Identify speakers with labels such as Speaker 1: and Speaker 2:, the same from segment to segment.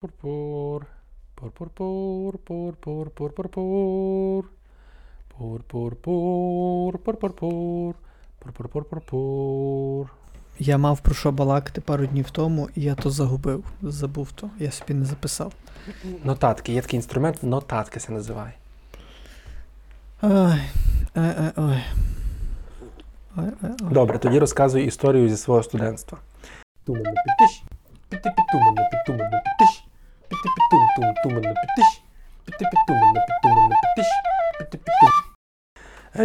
Speaker 1: Пур-пур. Пур-пур-пур, пур-пур, пур-пур-пур. Пур-пур-пур, пур-пур-пур. Пур-пур-пур-пур-пур.
Speaker 2: Я мав про що балакати пару днів тому, і я то загубив. Забув то. Я собі не записав.
Speaker 1: Нотатки. Є такий інструмент, нотатки це називає.
Speaker 2: Ой, ой, ой, ой. Ой, ой, ой.
Speaker 1: Добре, тоді розказую історію зі свого студентства. Тумано підтиш, піти-пітумано, підтумано підтумано. Е,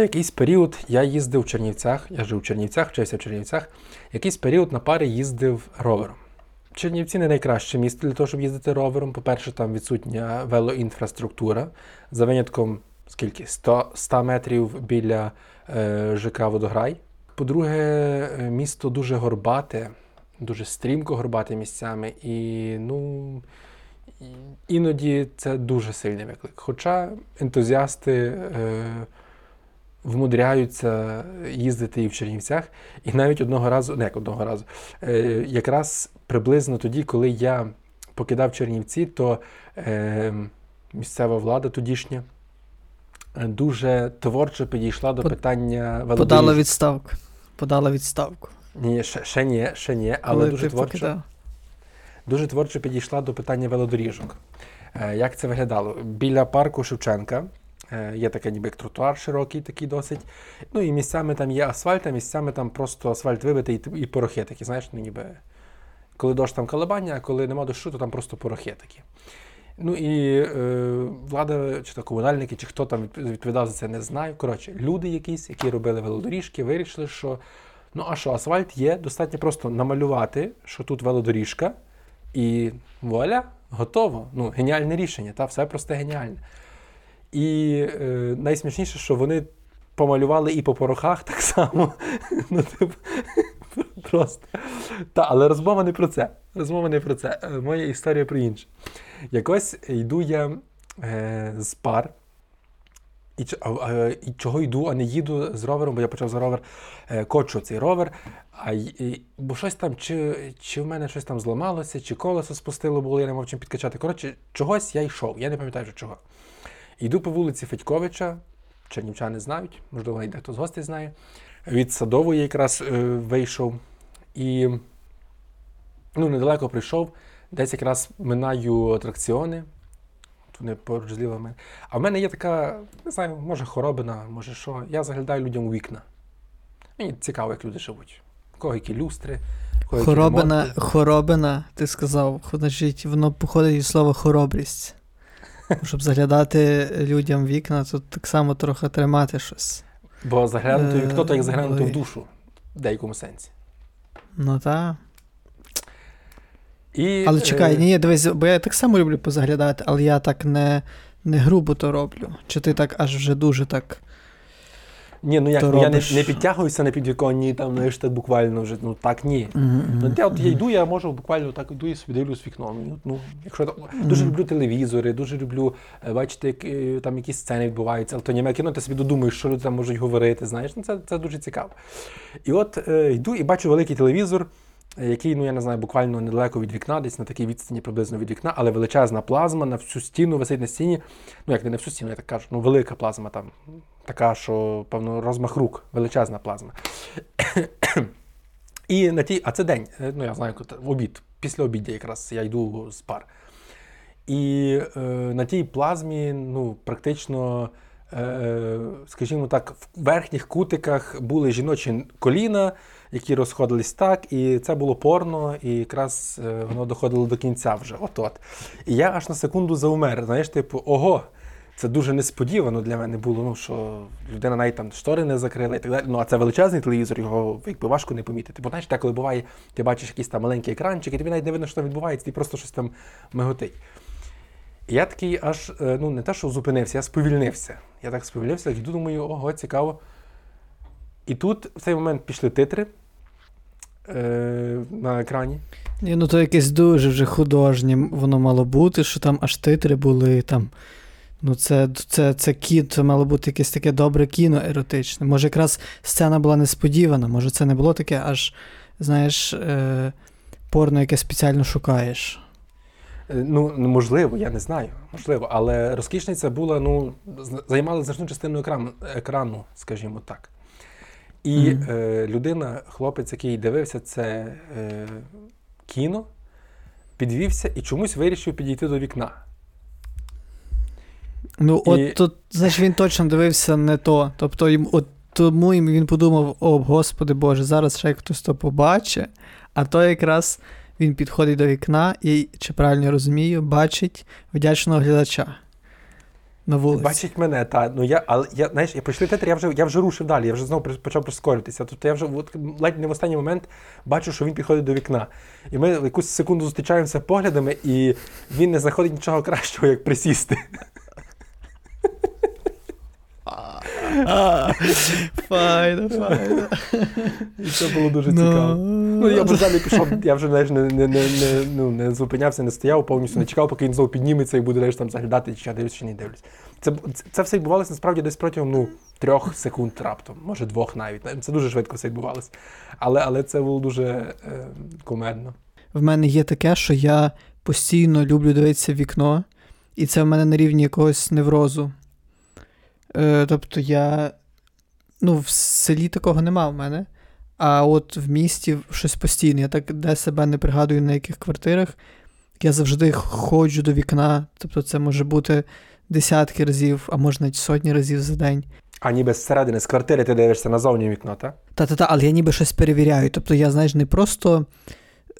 Speaker 1: Якийсь період я їздив в Чернівцях, я жив в Чернівцях, вчився в Чернівцях. Якийсь період на пари їздив ровером. Чернівці не найкраще місто для того, щоб їздити ровером. По-перше, там відсутня велоінфраструктура. За винятком скільки? 100, 100 метрів біля е, ЖК Водограй. По-друге, місто дуже горбате, дуже стрімко горбате місцями, і ну іноді це дуже сильний виклик. Хоча ентузіасти е, вмудряються їздити і в Чернівцях, і навіть одного разу, не як одного разу, е, якраз приблизно тоді, коли я покидав Чернівці, то е, місцева влада тодішня е, дуже творчо підійшла до
Speaker 2: Под-
Speaker 1: питання
Speaker 2: Подала відставку. Подала відставку.
Speaker 1: Ні, ще, ще ні, ще ні, але
Speaker 2: Коли
Speaker 1: дуже творчо,
Speaker 2: покидав.
Speaker 1: Дуже творчо підійшла до питання велодоріжок. Е, Як це виглядало? Біля парку Шевченка е, є такий ніби тротуар широкий, такий досить. Ну і місцями там є асфальт, а місцями там просто асфальт вибитий і, порохи такі, знаєш, ну ніби. Коли дощ там колебання, а коли нема дощу, то там просто порохи такі. Ну і е, влада, чи то комунальники, чи хто там відповідав за це, не знаю. Коротше, люди якісь, які робили велодоріжки, вирішили, що ну а що, асфальт є, достатньо просто намалювати, що тут велодоріжка, і вуаля, готово. Ну, геніальне рішення, та все просто геніальне. І е, найсмішніше, що вони помалювали і по порохах так само. ну, типу, просто. Та, але розмова не про це. Розмова не про це. Е, Моя історія про інше. Якось йду я е, з пар. І, і чого йду, а не їду з ровером, бо я почав за ровер, е, кочу цей ровер. А, і, бо щось там, чи, чи в мене щось там зламалося, чи колесо спустило було, я не мав чим підкачати. Коротше, чогось я йшов, я не пам'ятаю вже чого. Йду по вулиці Федьковича, чернівчани знають, можливо, і дехто з гостей знає. Від садової якраз е, вийшов. І ну, недалеко прийшов, десь якраз минаю атракціони. Вони поруч зліва мене. А в мене є така, не знаю, може хоробина, може що. Я заглядаю людям у вікна. Мені цікаво, як люди живуть. У кого які люстри, кого які
Speaker 2: Хоробина,
Speaker 1: ремонти.
Speaker 2: хоробина, ти сказав, значить, воно походить від слова хоробрість. Щоб заглядати людям в вікна, то так само трохи тримати щось.
Speaker 1: Бо заглянути в вікно, то як
Speaker 2: Е,
Speaker 1: заглянути в душу в деякому сенсі.
Speaker 2: Ну так.
Speaker 1: І,
Speaker 2: Але чекай,
Speaker 1: е,
Speaker 2: ні, дивись, бо я так само люблю позаглядати, але я так не, не грубо то роблю. Чи ти так аж вже дуже так.
Speaker 1: Ні, ну як, ну, я не, не підтягуюся на підвіконні, там, знаєш, так буквально вже, ну так ні. Ну, я, от я йду, я можу буквально так йду і собі дивлюсь в вікно. Ну, Ну, якщо там- дуже люблю телевізори, дуже люблю е, бачити, як е, там якісь сцени відбуваються, але то німе кіно, ти собі додумаєш, що люди там можуть говорити. Знаєш, ну це, це дуже цікаво. І от е, йду і бачу великий телевізор, який, ну я не знаю, буквально недалеко від вікна, десь на такій відстані приблизно від вікна, але величезна плазма на всю стіну висить на стіні. Ну як не на всю стіну, я так кажу, ну велика плазма там. Така, що, певно, розмах рук, величезна плазма. І на тій, а це день, е, ну я знаю, в обід, після обідя якраз я йду з пар. І е, на тій плазмі, ну, практично, е, скажімо так, в верхніх кутиках були жіночі коліна, які розходились так, і це було порно, і якраз е, воно доходило до кінця вже. От-от. І я аж на секунду заумер. Знаєш, типу, ого, це дуже несподівано для мене було, ну, що людина навіть там штори не закрила і так далі. Ну, а це величезний телевізор, його якби важко не помітити. Бо знаєш, так, коли буває, ти бачиш якийсь там маленький екранчик, і тобі навіть не видно, що там відбувається, ти просто щось там миготить. І я такий аж, е, ну не те, що зупинився, я сповільнився. Я так сповільнився, йду, думаю, ого, цікаво. І тут в цей момент пішли титри е, на екрані.
Speaker 2: Ні, ну то якесь дуже вже художнє воно мало бути, що там аж титри були там. Ну, це, це, це кіно, це мало бути якесь таке добре кіно еротичне. Може, якраз сцена була несподівана, може, це не було таке аж, знаєш, е, порно, яке спеціально шукаєш.
Speaker 1: Е, Ну, ну, можливо, я не знаю. Можливо, але розкішниця була, ну, займала значну частину екрану, екрану скажімо так. І
Speaker 2: Мгм.
Speaker 1: е, людина, хлопець, який дивився це е, кіно, підвівся і чомусь вирішив підійти до вікна.
Speaker 2: Ну,
Speaker 1: І-
Speaker 2: от тут, значить, він точно дивився не то. Тобто, їм, от тому він подумав: о, Господи Боже, зараз ще хтось то побачить. А то якраз він підходить до вікна і, чи правильно розумію, бачить вдячного глядача на вулиці.
Speaker 1: Бачить мене, та ну я, але я знаєш, я прийшли тетер, я вже я вже рушив далі, я вже знову почав прискорюватися. Тобто я вже от, ледь не в останній момент бачу, що він підходить до вікна. І ми якусь секунду зустрічаємося поглядами, і він не знаходить нічого кращого, як присісти.
Speaker 2: Файно, файно.
Speaker 1: І це було дуже цікаво. Ну, я вже далі пішов, я вже знаєш, не, не, не, не, ну, не зупинявся, не стояв, повністю не чекав, поки він знову підніметься і буде знаєш, там заглядати, чи я дивлюсь, чи не дивлюсь. Це, це, це все відбувалося насправді десь протягом ну, трьох секунд раптом, може двох навіть. Це дуже швидко все відбувалося. Але, але це було дуже е, кумедно.
Speaker 2: В мене є таке, що я постійно люблю дивитися в вікно, і це в мене на рівні якогось неврозу. Е, тобто я. Ну, в селі такого нема в мене. А от в місті щось постійне. Я так де себе не пригадую на яких квартирах. Я завжди ходжу до вікна. Тобто це може бути десятки разів, а може навіть сотні разів за день.
Speaker 1: А ніби зсередини, з квартири ти дивишся назовні вікно, так?
Speaker 2: Та-та-та, але я ніби щось перевіряю. Тобто я, знаєш, не просто.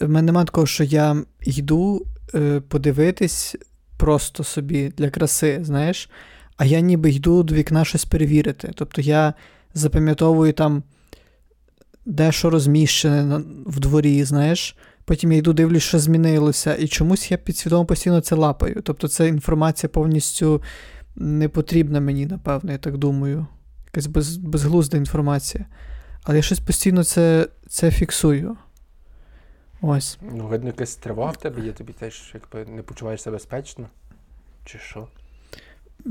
Speaker 2: В мене немає такого, що я йду е, подивитись просто собі для краси, знаєш, а я ніби йду до вікна щось перевірити. Тобто я запам'ятовую там, де що розміщене в дворі, знаєш. Потім я йду, дивлюсь, що змінилося, і чомусь я підсвідомо постійно це лапаю. Тобто ця інформація повністю не потрібна мені, напевно, я так думаю. Якась без, безглузда інформація. Але я щось постійно це, це фіксую. Ось.
Speaker 1: Ну, видно, якась тривога в тебе є, тобі теж якби не почуваєшся безпечно. Чи що?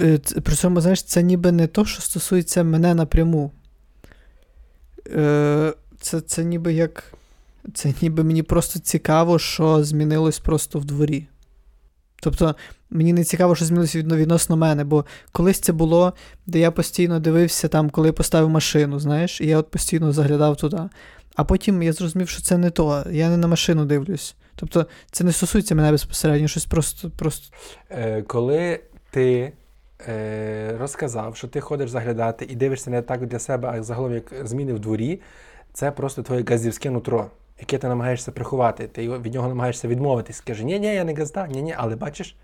Speaker 2: Е, При цьому, знаєш, це ніби не то, що стосується мене напряму. Е, Це, це ніби як. Це ніби мені просто цікаво, що змінилось просто в дворі. Тобто, мені не цікаво, що змінилось відносно мене, бо колись це було, де я постійно дивився, там, коли я поставив машину, знаєш, і я от постійно заглядав туди. А потім я зрозумів, що це не то. Я не на машину дивлюсь. Тобто, це не стосується мене безпосередньо, щось просто, просто
Speaker 1: Е, коли ти розказав, що ти ходиш заглядати і дивишся не так для себе, а загалом як зміни в дворі, це просто твоє газдівське нутро, яке ти намагаєшся приховати. Ти від нього намагаєшся відмовитись. Скажи, ні, ні, я не газда, ні, ні, але бачиш,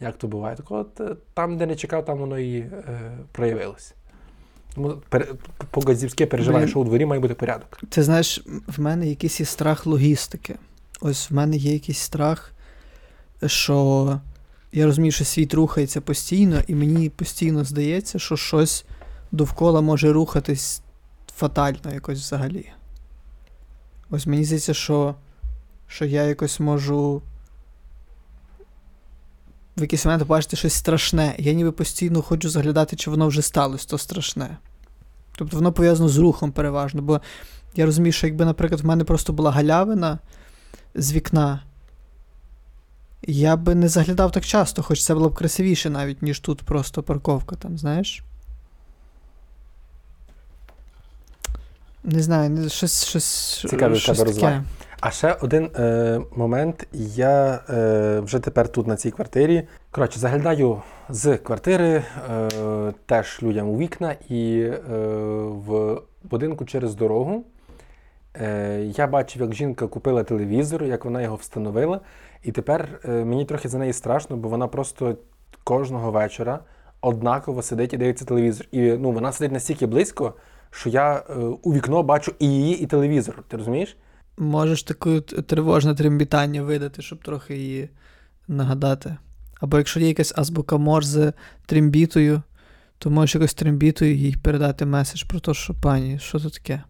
Speaker 1: як то буває. Так от е, там, де не чекав, там воно і е, проявилось. Тому по газдівське переживаю, що у дворі має бути порядок.
Speaker 2: Ти знаєш, в мене якийсь є страх логістики. Ось в мене є якийсь страх, що я розумію, що світ рухається постійно, і мені постійно здається, що щось довкола може рухатись фатально якось взагалі. Ось мені здається, що, що я якось можу в якийсь момент побачити щось страшне. Я ніби постійно хочу заглядати, чи воно вже сталося, то страшне. Тобто воно пов'язано з рухом переважно, бо я розумію, що якби, наприклад, в мене просто була галявина з вікна, я би не заглядав так часто, хоч це було б красивіше навіть, ніж тут просто парковка там, знаєш. Не знаю, щось. щось
Speaker 1: Цікаві
Speaker 2: щось
Speaker 1: тебе
Speaker 2: таке.
Speaker 1: А ще один е, момент. Я е, вже тепер тут на цій квартирі. Коротше, заглядаю з квартири е, теж людям у вікна, і е, в будинку через дорогу е, я бачив, як жінка купила телевізор, як вона його встановила. І тепер е, мені трохи за неї страшно, бо вона просто кожного вечора однаково сидить і дивиться телевізор. І ну, вона сидить настільки близько, що я е, у вікно бачу і її, і телевізор. Ти розумієш?
Speaker 2: Можеш таке тривожне трембітання видати, щоб трохи її нагадати. Або якщо є якась азбука Морзе трембітою, то можеш якось трембітою їй передати меседж про те, що пані, що це таке?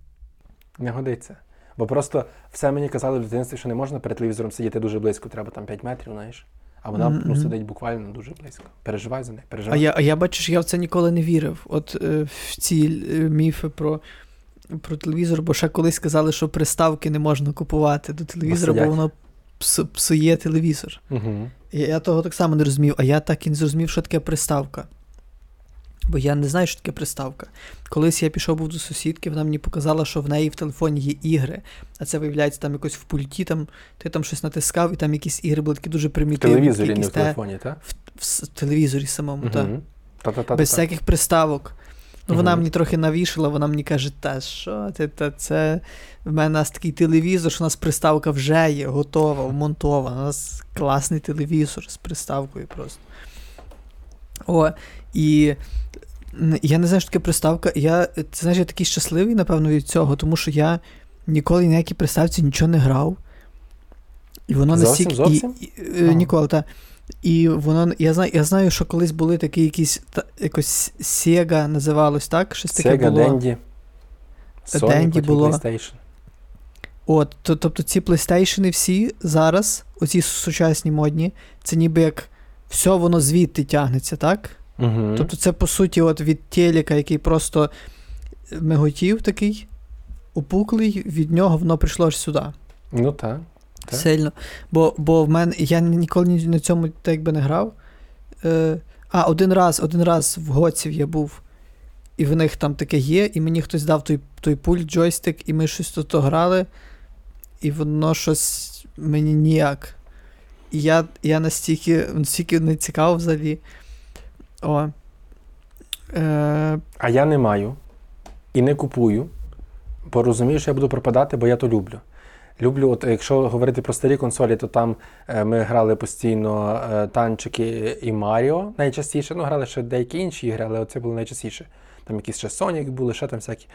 Speaker 1: Не годиться. Бо просто все мені казали в дитинстві, що не можна перед телевізором сидіти дуже близько, треба там 5 метрів, знаєш. А вона
Speaker 2: Мгм,
Speaker 1: ну, сидить буквально дуже близько. Переживай за неї,
Speaker 2: А
Speaker 1: переживай.
Speaker 2: я, а я бачиш, я в це ніколи не вірив. От е, в ці е, міфи про, про телевізор, бо ще колись казали, що приставки не можна купувати до телевізора, бо
Speaker 1: сидять.
Speaker 2: воно пс- псує телевізор.
Speaker 1: Угу.
Speaker 2: І я того так само не розумів, а я так і не зрозумів, що таке приставка. Бо я не знаю, що таке приставка. Колись я пішов був до сусідки, вона мені показала, що в неї в телефоні є ігри, а це виявляється там якось в пульті, там ти там щось натискав, і там якісь ігри були такі дуже
Speaker 1: В
Speaker 2: примітивні.
Speaker 1: телевізорі, не в телефоні, так?
Speaker 2: в, в с- телевізорі самому, так.
Speaker 1: Угу. Та-та-та.
Speaker 2: Без всяких приставок. Ну, вона мені трохи навішала, вона мені каже, та що ти, та це в мене у нас такий телевізор, що у нас приставка вже є, готова, вмонтована. У нас класний телевізор з приставкою просто. О, і я не знаю, що таке приставка. Я, ти знаєш, я такий щасливий, напевно, від цього, тому що я ніколи на якій приставці нічого не грав. І воно
Speaker 1: Зовсім,
Speaker 2: настільки.
Speaker 1: зовсім?
Speaker 2: І, і, е,
Speaker 1: Ага.
Speaker 2: Ніколи, так. І воно, я знаю, я знаю, що колись були такі якісь, та, якось Sega називалось, так? Щось таке
Speaker 1: Sega,
Speaker 2: було.
Speaker 1: Dendy. Sony,
Speaker 2: Dendy було.
Speaker 1: PlayStation.
Speaker 2: От, то, тобто ці PlayStation всі зараз, оці сучасні модні, це ніби як все воно звідти тягнеться, так?
Speaker 1: Угу.
Speaker 2: Тобто це по суті от від телека, який просто миготів такий, опуклий, від нього воно прийшло аж сюди.
Speaker 1: Ну так. Так.
Speaker 2: Сильно. Бо, бо в мене я ніколи на цьому так якби не грав. Е, а, один раз, один раз в Гоців я був, і в них там таке є, і мені хтось дав той, той пульт, джойстик, і ми щось тут грали, і воно щось мені ніяк. І я, я настільки, настільки не цікав взагалі. О. Е,
Speaker 1: А я не маю і не купую, бо розумію, що я буду пропадати, бо я то люблю. Люблю, от якщо говорити про старі консолі, то там е, ми грали постійно е, танчики і Маріо найчастіше. Ну, грали ще деякі інші ігри, але це було найчастіше. Там якісь ще Sonic були, ще там всякі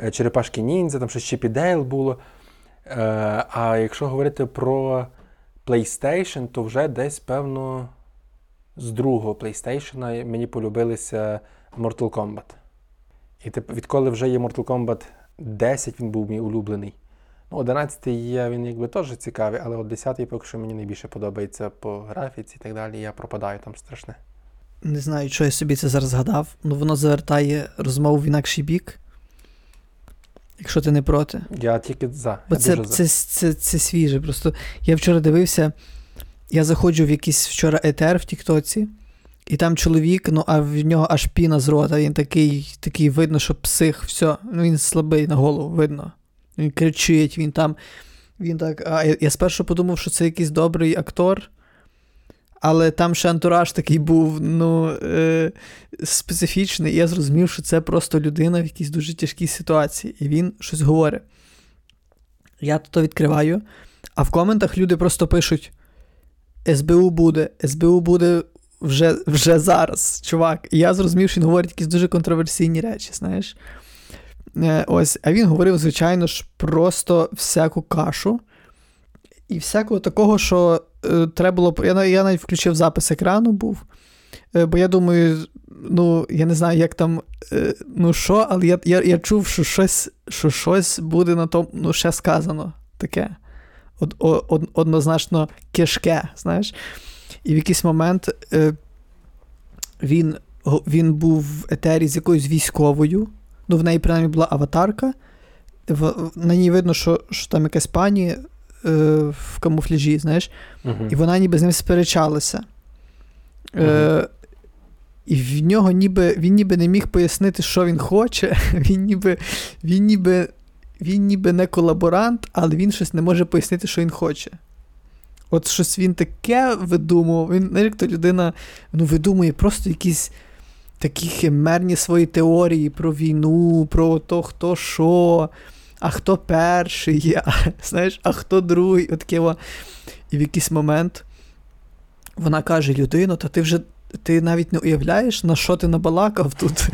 Speaker 1: е, черепашки ніндзя, там ще Чіп і Дейл було. А якщо говорити про PlayStation, то вже десь, певно, з другого PlayStation мені полюбилися Mortal Kombat. І тип, відколи вже є Mortal Kombat 10, він був мій улюблений. Ну, 11 є, він якби теж цікавий, але от 10 поки що мені найбільше подобається по графіці і так далі. Я пропадаю там страшне.
Speaker 2: не знаю, що я собі це зараз згадав, але воно завертає розмову в інакший бік. Якщо ти не проти.
Speaker 1: Я тільки за.
Speaker 2: Бо
Speaker 1: я
Speaker 2: це,
Speaker 1: дуже за.
Speaker 2: це, це, це свіже. Просто я вчора дивився, я заходжу в якийсь вчора етер в Тіктоці, і там чоловік, ну а в нього аж піна з рота. Він такий, такий видно, що псих, все. Ну він слабий на голову, видно. Він кричить, він там. Він так. А я, спершу подумав, що це якийсь добрий актор. Але там ще антураж такий був, ну, е, специфічний, і я зрозумів, що це просто людина в якійсь дуже тяжкій ситуації, і він щось говорить. Я то відкриваю, а в коментах люди просто пишуть: СБУ буде, СБУ буде вже, вже зараз, чувак. І я зрозумів, що він говорить якісь дуже контроверсійні речі, знаєш. Е, ось, а він говорив, звичайно ж, просто всяку кашу. І всякого такого, що е, треба було. Я, я навіть включив запис екрану був. Е, бо я думаю, ну, я не знаю, як там, е, ну що, але я, я, я чув, що щось, що щось буде на тому, ну, ще сказано таке. Од, од, однозначно кишке, знаєш. І в якийсь момент е, він, він був в етері з якоюсь військовою. Ну, в неї принаймні була аватарка. В, на ній видно, що, що там якась пані е, в камуфляжі, знаєш.
Speaker 1: Мгм.
Speaker 2: І вона ніби з ним сперечалася. Е, і в нього ніби, він ніби не міг пояснити, що він хоче. Він ніби, він ніби, він ніби не колаборант, але він щось не може пояснити, що він хоче. От щось він таке видумував. Він, як то людина ну, видумує просто якісь такі химерні свої теорії про війну, про то, хто що, а хто перший є, а, знаєш, а хто другий. От таке. І в якийсь момент вона каже: людино, та ти вже ти навіть не уявляєш, на що ти набалакав тут.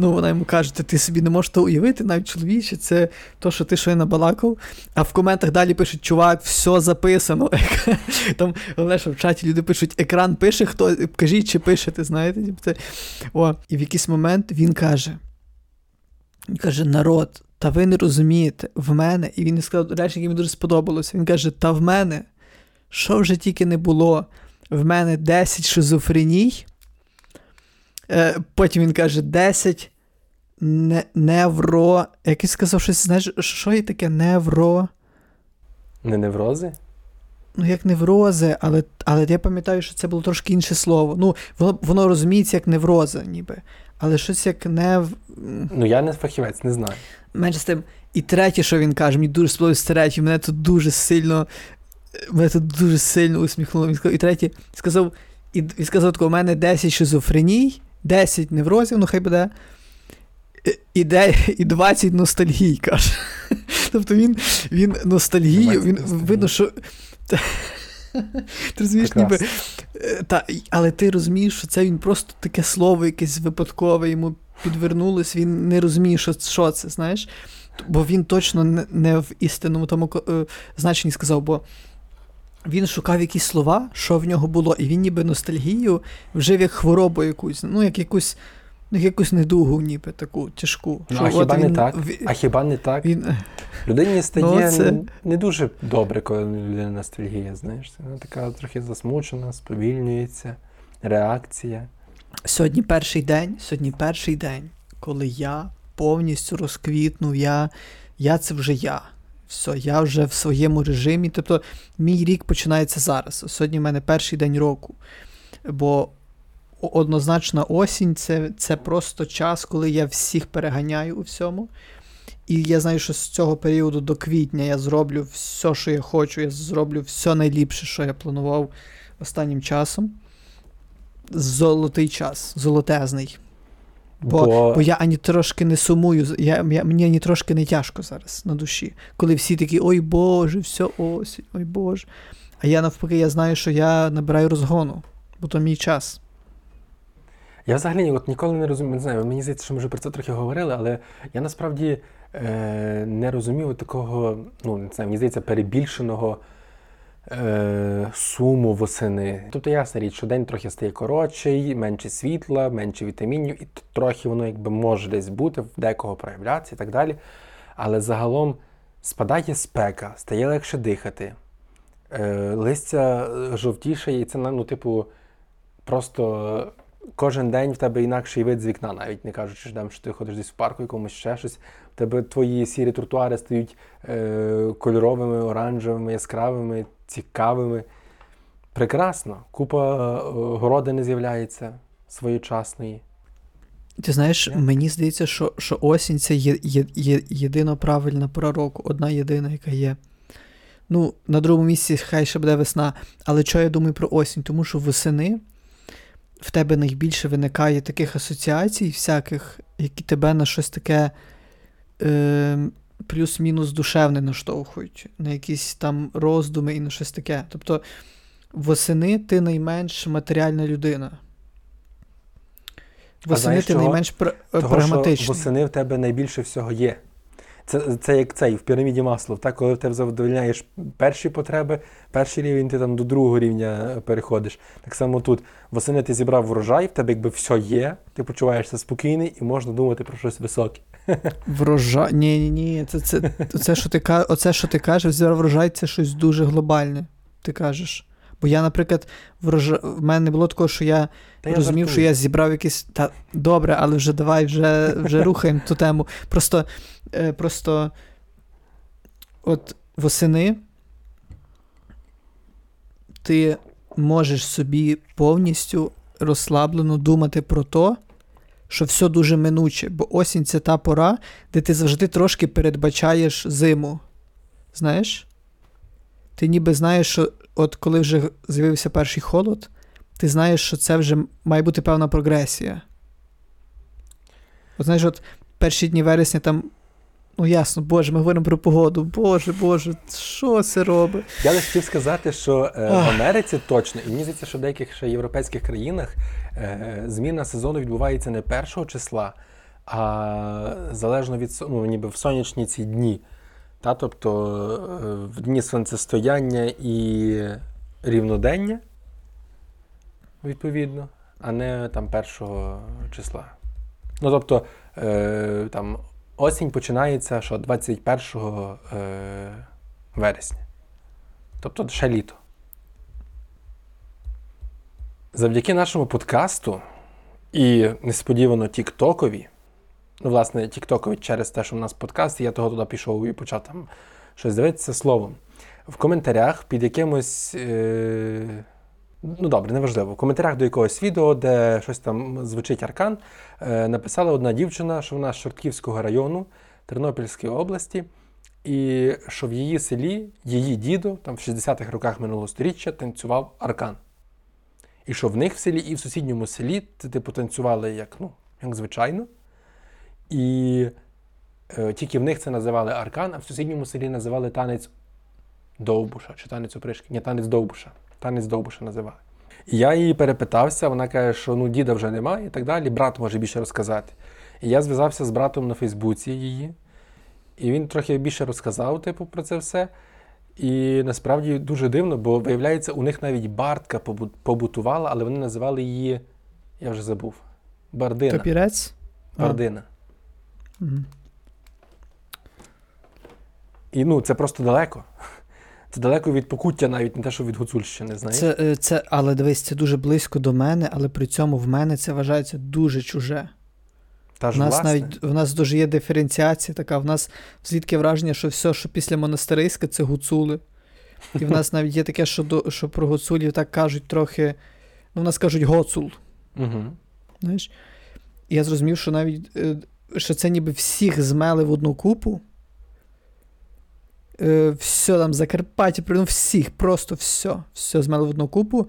Speaker 2: Ну, вона йому каже: ти собі не можеш то уявити, навіть чоловіче, це то, що ти що набалакав. А в коментах далі пишуть, чувак, все записано. Там головне, що в чаті люди пишуть, екран пише, хто кажіть, чи пишете, знаєте? типу Це... О, і в якийсь момент він каже: він каже, народ, та ви не розумієте, в мене, і він сказав речі, які мені дуже сподобалося. Він каже: Та в мене, що вже тільки не було, в мене 10 шизофреній. Е, потім він каже: 10 не, невро. Як він сказав щось, знаєш, що є таке невро?
Speaker 1: Не неврози?
Speaker 2: ну, як неврози, але, але я пам'ятаю, що це було трошки інше слово. Ну, воно, воно розуміється як невроза, ніби. Але щось як не. в- м,
Speaker 1: Ну я не фахівець, не знаю.
Speaker 2: Менше з тим. І третє, що він каже, мені дуже сподобалось третє, мене тут дуже сильно. Мене тут дуже сильно усміхнуло. Він сказав, і третє, сказав, і він сказав, тако, у мене 10 шизофреній, 10 неврозів, ну хай буде. і- І, де, і 20 ностальгій, каже. Тобто він, він ностальгію, він видно, що. Ти розумієш, ніби. Е, Та, але ти розумієш, що це він просто таке слово, якесь випадкове, йому підвернулось, він не розуміє, що, що це, знаєш. Бо він точно не, не в істинному тому е, значенні сказав, бо він шукав якісь слова, що в нього було, і він ніби ностальгію вжив як хворобу якусь, ну, як якусь, ну, як якусь недугу, ніби таку тяжку.
Speaker 1: Ну,
Speaker 2: Що
Speaker 1: а хіба не так? А хіба не так?
Speaker 2: Він,
Speaker 1: Людині стає
Speaker 2: Ну, це-
Speaker 1: не, не дуже добре, коли людина ностальгія, знаєш. Вона така трохи засмучена, сповільнюється, реакція.
Speaker 2: Сьогодні перший день, сьогодні перший день, коли я повністю розквітнув, я, я це вже я. Все, я вже в своєму режимі. Тобто, мій рік починається зараз. Сьогодні в мене перший день року. Бо однозначно осінь це, це просто час, коли я всіх переганяю у всьому. І я знаю, що з цього періоду до квітня я зроблю все, що я хочу, я зроблю все найліпше, що я планував останнім часом. Золотий час, золотезний. Бо,
Speaker 1: Бо-
Speaker 2: бо я ані трошки не сумую, я, я, мені ані трошки не тяжко зараз на душі. Коли всі такі, ой Боже, все осінь, ой Боже. А я навпаки, я знаю, що я набираю розгону, бо то мій час.
Speaker 1: Я взагалі от ніколи не розумію, не знаю, мені здається, що ми вже про це трохи говорили, але я насправді е, не розумів такого, ну, не знаю, мені здається, перебільшеного е, суму восени. Тобто, ясна річ, що день трохи стає коротший, менше світла, менше вітамінів, і трохи воно якби може десь бути, в декого проявлятися і так далі. Але загалом спадає спека, стає легше дихати, е, листя е, жовтішає, і це ну, типу, просто кожен день в тебе інакший вид з вікна, навіть не кажучи, що, там, що ти ходиш десь в парку, якомусь ще щось. В тебе твої сірі тротуари стають е, кольоровими, оранжевими, яскравими, цікавими. Прекрасно. Купа е, городини з'являється своєчасної.
Speaker 2: Ти знаєш,
Speaker 1: Я-
Speaker 2: мені здається, що, що осінь це є, є, є єдина правильна пора року, одна єдина, яка є. Ну, на другому місці хай ще буде весна. Але що я думаю про осінь? Тому що восени в тебе найбільше виникає таких асоціацій, всяких, які тебе на щось таке е, плюс-мінус душевне наштовхують, на якісь там роздуми і на щось таке. Тобто, восени ти найменш матеріальна людина. Восени ти найменш пр- прагматичний.
Speaker 1: восени в тебе найбільше всього є. Це, це як цей в піраміді Маслов. Так, коли тебе задовольняєш перші потреби, перший рівень, ти там до другого рівня переходиш. Так само тут восени ти зібрав врожай, в тебе якби все є, ти почуваєшся спокійний і можна думати про щось високе.
Speaker 2: Врожай. Ні, ні, ні. Це, це, це, що ти, оце, що ти кажеш, врожай, це щось дуже глобальне. Ти кажеш. Бо я, наприклад, врожа... в мене не було такого, що я
Speaker 1: Та я
Speaker 2: розумів, що я зібрав якісь. Та добре, але вже давай вже, вже рухаємо ту тему. Просто, е, просто от восени ти можеш собі повністю розслаблено думати про то, що все дуже минуче, бо осінь це та пора, де ти завжди трошки передбачаєш зиму. Знаєш? Ти ніби знаєш, що от коли вже з'явився перший холод, ти знаєш, що це вже має бути певна прогресія. От знаєш, от перші дні вересня там. Ну ясно, Боже, ми говоримо про погоду. Боже, Боже, що це робить?
Speaker 1: Я лише хотів сказати, що е, в Америці точно, і мені здається, що в деяких ще європейських країнах зміна сезону відбувається не першого числа, а залежно від ну, ніби в сонячні ці дні. Та, тобто е, в дні сонцестояння і рівнодення, відповідно, а не там першого числа. Ну, тобто, е, там осінь починається що 21 е, вересня. Тобто ще літо. Завдяки нашому подкасту і несподівано Тіктокові. Ну, власне, Тіктокові через те, що в нас подкаст, я того туди пішов і почав там щось дивитися словом. В коментарях під якимось. Е... Ну добре, неважливо. В коментарях до якогось відео, де щось там звучить аркан, е, написала одна дівчина, що вона з Шортківського району Тернопільської області, і що в її селі її дідо там в 60-х роках минулого століття танцював аркан. І що в них в селі і в сусідньому селі типу танцювали як, ну, як звичайно. І е, тільки в них це називали аркан, а в сусідньому селі називали танець Довбуша чи танець опришки. Ні, танець Довбуша. Танець Довбуша називали. І я її перепитався, вона каже, що ну діда вже немає і так далі. Брат може більше розказати. І я зв'язався з братом на Фейсбуці її, і він трохи більше розказав, типу, про це все. І насправді дуже дивно, бо виявляється, у них навіть бардка побу- побутувала, але вони називали її, я вже забув. Бардина.
Speaker 2: Топірець?
Speaker 1: Бардина. І ну, це просто далеко. Це далеко від Покуття, навіть не те, що від Гуцульщини, знаєш.
Speaker 2: Це, е, це, але дивись, це дуже близько до мене, але при цьому в мене це вважається дуже чуже.
Speaker 1: Та ж,
Speaker 2: нас
Speaker 1: власне.
Speaker 2: навіть в нас дуже є диференціація така. В нас звідки враження, що все, що після монастириська, це гуцули. І в нас навіть є таке, що, до, що про гуцулів так кажуть трохи. Ну, в нас кажуть гоцул.
Speaker 1: Угу.
Speaker 2: Знаєш? І я зрозумів, що навіть е, що це ніби всіх змели в одну купу. Е, все там Закарпаття, ну всіх, просто все. Все змели в одну купу.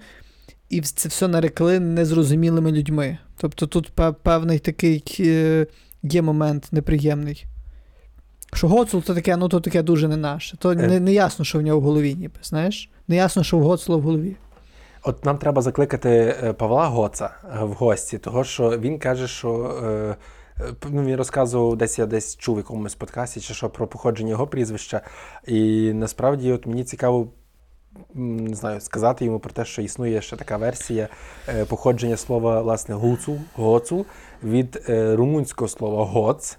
Speaker 2: І це все нарекли незрозумілими людьми. Тобто тут певний такий е, є момент неприємний. Що Гоцул то таке, ну то таке дуже не наше. То не, не ясно, що в нього в голові, ніби, знаєш? Не ясно, що в Гоцула в голові.
Speaker 1: От нам треба закликати е, Павла Гоца е, в гості, того що він каже, що е, е, ну, він розказував, десь я десь чув в якомусь подкасті, чи що про походження його прізвища. І насправді, от мені цікаво. Не знаю, сказати йому про те, що існує ще така версія е, походження слова власне гуцул, гоцул від е, румунського слова гоц,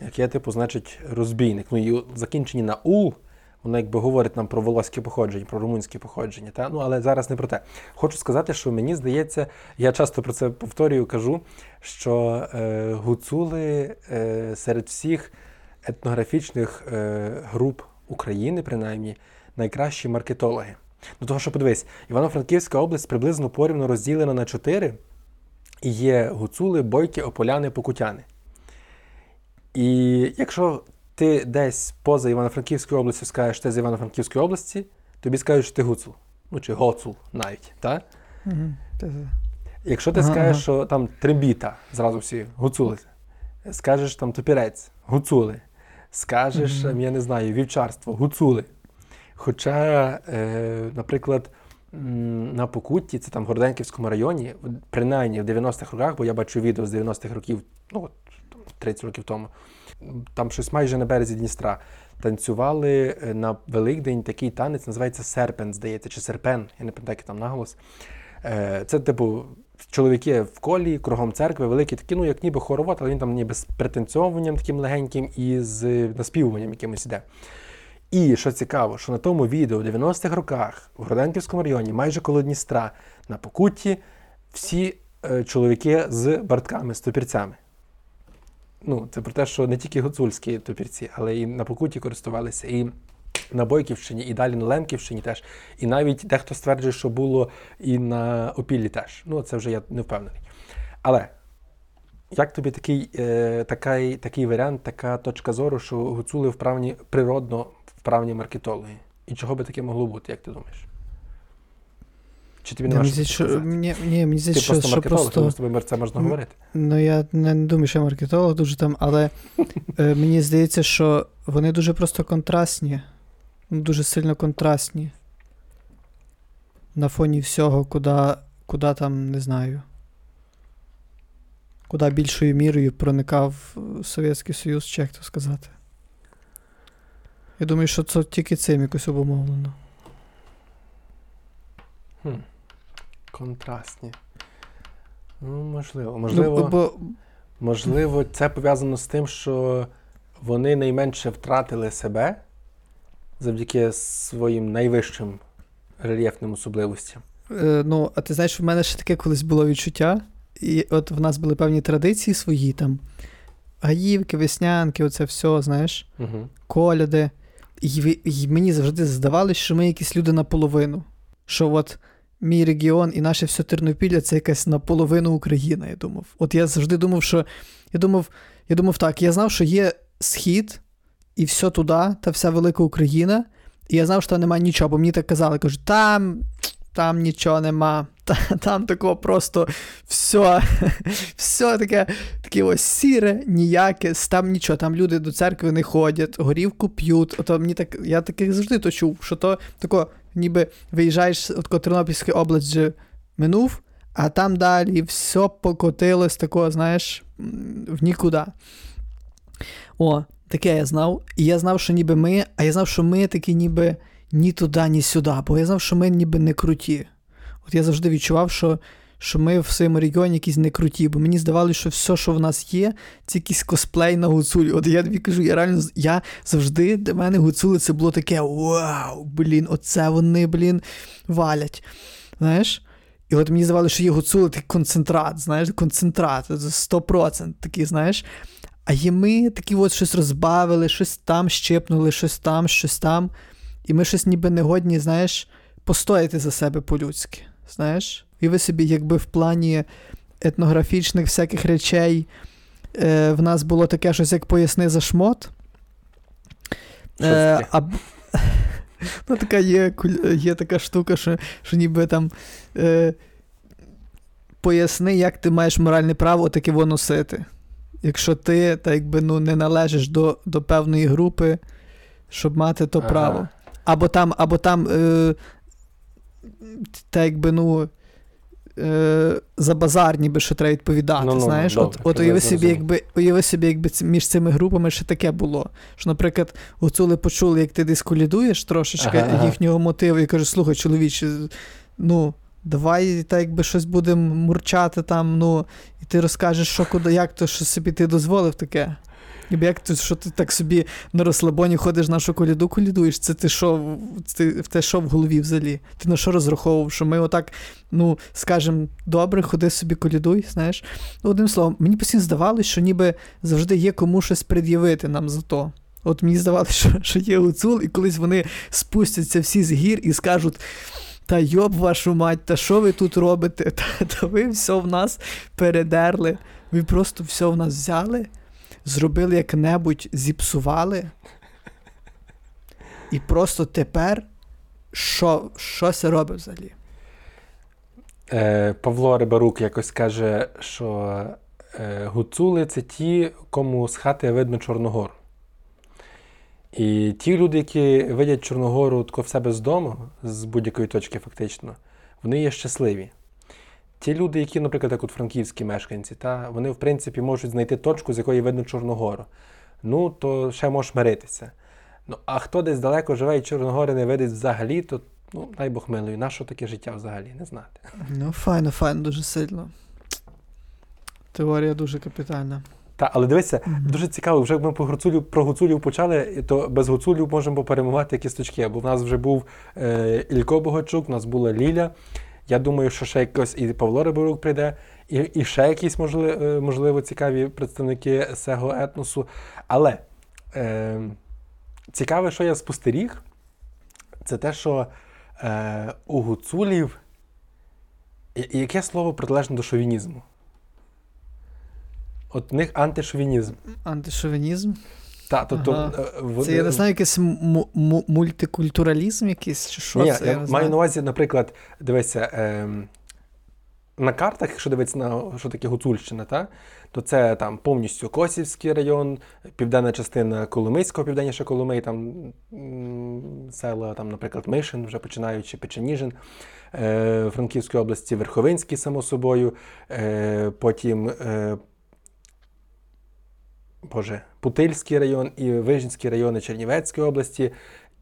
Speaker 1: яке типу значить розбійник. Ну і закінчені на ул, воно якби говорить нам про волоське походження, про румунське походження. Та? Ну, але зараз не про те. Хочу сказати, що мені здається, я часто про це повторюю, кажу, що е, гуцули е, серед всіх етнографічних е, груп України, принаймні, найкращі маркетологи. Ну, того, що подивись, Івано-Франківська область приблизно порівну розділена на чотири. І є гуцули, бойки, ополяни, покутяни. І якщо ти десь поза Івано-Франківською областю скажеш, ти з Івано-Франківської області, тобі скажуть, що ти гуцул. Ну чи гоцул навіть. Так?
Speaker 2: Угу.
Speaker 1: Якщо ти
Speaker 2: Ага,
Speaker 1: скажеш,
Speaker 2: ага.
Speaker 1: що там трембіта, зразу всі гуцули, скажеш там топірець, гуцули, скажеш, ем, я не знаю, вівчарство, гуцули. Хоча, е, наприклад, на Покутті, це там в Горденківському районі, принаймні в 90-х роках, бо я бачу відео з 90-х років, ну от 30 років тому, там щось майже на березі Дністра. Танцювали е, на Великдень такий танець, називається серпен, здається, чи серпен, я не пам'ятаю, який там наголос. Е, Це, типу, чоловіки в колі, кругом церкви, великі такі, ну, як ніби хоровод, але він там ніби з пританцьовуванням таким легеньким і з наспівуванням якимось іде. І що цікаво, що на тому відео в 90-х роках в Городенківському районі, майже коло Дністра, на Покутті, всі е, чоловіки з бартками, з топірцями. Ну, це про те, що не тільки гуцульські топірці, але і на Покутті користувалися, і на Бойківщині, і далі на Лемківщині теж. І навіть дехто стверджує, що було і на Опіллі теж. Ну, це вже я не впевнений. Але як тобі такий, е, такий, такий варіант, така точка зору, що гуцули вправні, природно вправні маркетологи? І чого би таке могло бути, як ти думаєш? Чи тобі нема
Speaker 2: мені
Speaker 1: що
Speaker 2: мені, ні, мені здається, що,
Speaker 1: просто
Speaker 2: що
Speaker 1: маркетолог,
Speaker 2: просто.
Speaker 1: тому з тобою це можна говорити.
Speaker 2: Ну, я не думаю, що я маркетолог дуже там, але е, мені здається, що вони дуже просто контрастні. Ну, Дуже сильно контрастні. На фоні всього, куди, куди там, не знаю. Куди більшою мірою проникав Совєтський Союз, чи як то сказати. Я думаю, що це тільки цим якось обумовлено.
Speaker 1: Хм. Контрастні. Ну, можливо. Можливо,
Speaker 2: Ну, бо,
Speaker 1: можливо, це пов'язано з тим, що вони найменше втратили себе завдяки своїм найвищим рельєфним особливостям.
Speaker 2: Е, ну, а ти знаєш, в мене ще таке колись було відчуття. І от в нас були певні традиції свої там. Гаївки, веснянки, оце все, знаєш,
Speaker 1: Угу.
Speaker 2: коляди. І, і мені завжди здавалось, що ми якісь люди наполовину. Що от мій регіон і наше все Тернопілля це якась наполовину Україна, я думав. От я завжди думав, що я думав, я думав так, я знав, що є схід, і все туди, та вся велика Україна. І я знав, що там немає нічого, бо мені так казали, кажуть, там, там нічого нема. Та, там такого просто все, все таке, таке ось сіре, ніяке, там нічого, там люди до церкви не ходять, горівку п'ють. Ото мені так, я таке завжди то чув, що то тако, ніби виїжджаєш, от область вже минув, а там далі все покотилось такого, знаєш, в нікуди. О, таке я знав. І я знав, що ніби ми, а я знав, що ми такі ніби ні туди, ні сюди, бо я знав, що ми ніби не круті. От я завжди відчував, що, що ми в своєму регіоні якісь не круті, бо мені здавалося, що все, що в нас є, це якийсь косплей на гуцулі. От я тобі кажу, я реально я завжди для мене гуцули це було таке: вау, блін, оце вони, блін, валять. Знаєш? І от мені здавалося, що є гуцули такий концентрат, знаєш, концентрат, це 100% такий, знаєш. А є ми такі от щось розбавили, щось там щепнули, щось там, щось там. І ми щось ніби не годні, знаєш, постояти за себе по-людськи. Знаєш? І ви собі, якби в плані етнографічних всяких речей е, в нас було таке щось, як поясни за шмот.
Speaker 1: Таке?
Speaker 2: а, ну, така є, є така штука, що, що ніби там. Е, поясни, як ти маєш моральне право таке воно носити. Якщо ти так якби, ну, не належиш до, до певної групи, щоб мати то
Speaker 1: Ага.
Speaker 2: право. Або там, або там е, та якби, ну, е, за базар, ніби що треба відповідати.
Speaker 1: Ну-ну-ну,
Speaker 2: знаєш, от, от уяви собі, якби, уяви собі, якби між цими групами ще таке було. Що, наприклад, гуцули почули, як ти десь колядуєш трошечки
Speaker 1: Ага, ага.
Speaker 2: їхнього мотиву, і кажуть, слухай, чоловіче, ну. Давай так якби щось будемо мурчати там, ну, і ти розкажеш, що куди, як то, що собі ти дозволив таке. Як ти, що ти так собі на розслабоні ходиш нашу коляду, колядуєш, це ти що, ти, в те що в голові взагалі? Ти на що розраховував? Що ми отак, ну, скажемо, добре, ходи собі колядуй, знаєш. Ну, одним словом, мені постійно здавалося, що ніби завжди є кому щось пред'явити нам за то. От мені здавалося, що, що є гуцул, і колись вони спустяться всі з гір і скажуть. Та йоб вашу мать, та що ви тут робите? Та, та ви все в нас передерли. Ви просто все в нас взяли, зробили як-небудь, зіпсували. І просто тепер що, що це робить взагалі?
Speaker 1: Е, Павло Рибарук якось каже, що е, гуцули це ті, кому з хати видно Чорногору. І ті люди, які видять Чорногору тако в себе з дому, з будь-якої точки, фактично, вони є щасливі. Ті люди, які, наприклад, як от франківські мешканці, та, вони, в принципі, можуть знайти точку, з якої видно Чорногору. Ну, то ще можеш миритися. Ну, а хто десь далеко живе і Чорногори не видить взагалі, то ну, дай Бог милує, на що таке життя взагалі, не знати.
Speaker 2: Ну, файно, файно, дуже сильно. Теорія дуже капітальна.
Speaker 1: Та, але дивися,
Speaker 2: Мгм.
Speaker 1: дуже цікаво, вже як ми по гуцулів, про гуцулів почали, то без гуцулів можемо поперемивати кісточки. Бо в нас вже був е, Ілько Богачук, у нас була Ліля. Я думаю, що ще якось і Павло Риборук прийде, і, і ще якісь можливо, можливо цікаві представники сего етносу. Але е, цікаве, що я спостеріг, це те, що е, у гуцулів яке слово протилежне до шовінізму? От в них антишовінізм.
Speaker 2: Антишовінізм.
Speaker 1: Та, тобто,
Speaker 2: Ага.
Speaker 1: е, вони-
Speaker 2: Це я не знаю, якийсь му- му- мультикультуралізм якийсь, чи що
Speaker 1: Ні,
Speaker 2: це?
Speaker 1: я,
Speaker 2: не
Speaker 1: маю на увазі, наприклад, дивися, ем, на картах, якщо дивитися на що таке Гуцульщина, та, то це там повністю Косівський район, південна частина Коломийського, південніше Коломий, там села, там, наприклад, Мишин, вже починаючи Печеніжин, е, Франківської області, Верховинський, само собою, е, потім. Е, Боже, Путильський район і Вижницький райони Чернівецької області,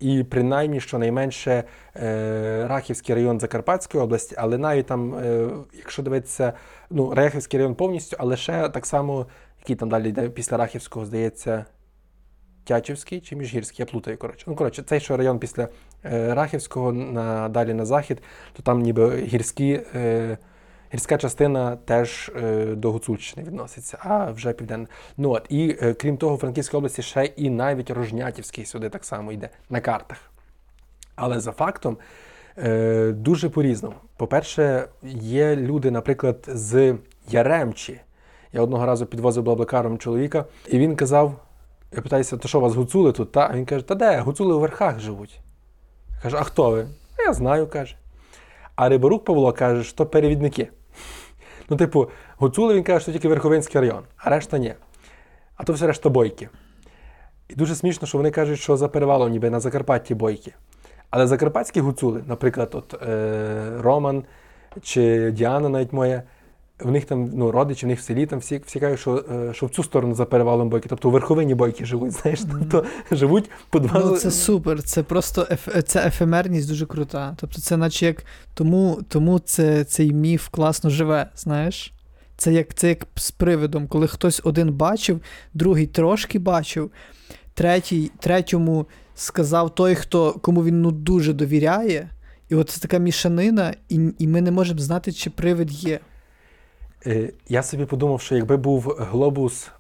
Speaker 1: і принаймні щонайменше е, Рахівський район Закарпатської області, але навіть там, е, якщо дивитися, ну, Рахівський район повністю, але ще так само, який там далі йде після Рахівського, здається, Тячівський чи Міжгірський, я плутаю, коротше. Ну, коротше, цей що район після е, Рахівського на, далі на захід, то там ніби гірські, е, гірська частина теж е, до Гуцульщини відноситься, а вже південна. Ну от, і е, крім того, в Франківській області ще і навіть Рожнятівський сюди так само йде на картах. Але за фактом е, дуже по-різному. По-перше, є люди, наприклад, з Яремчі. Я одного разу підвозив блаблакаром чоловіка, і він казав: я питаюся, то що у вас гуцули тут? Та? А він каже, та де, гуцули у верхах живуть. Каже, а хто ви? Я знаю, каже. А Риборук Павло каже, що перевідники. Ну, типу, гуцули він каже, що тільки Верховинський район, а решта ні. А то все решта бойки. І дуже смішно, що вони кажуть, що за перевалом ніби на Закарпатті бойки. Але закарпатські гуцули, наприклад, от, е, Роман чи Діана, навіть моя, в них там ну, родичі, в них в селі там всі, всі кажуть, що, е, що в цю сторону за перевалом бойки, тобто у верховині бойки живуть, знаєш, тобто живуть по два.
Speaker 2: Ну, це супер, це просто еф... це ефемерність дуже крута. Тобто, це наче як тому, тому це, цей міф класно живе, знаєш? Це як, це як з привидом, коли хтось один бачив, другий трошки бачив, третій, третьому сказав той, хто, кому він ну, дуже довіряє. І от це така мішанина, і, і ми не можемо знати, чи привид є.
Speaker 1: Е, Я собі подумав, що якби був глобус.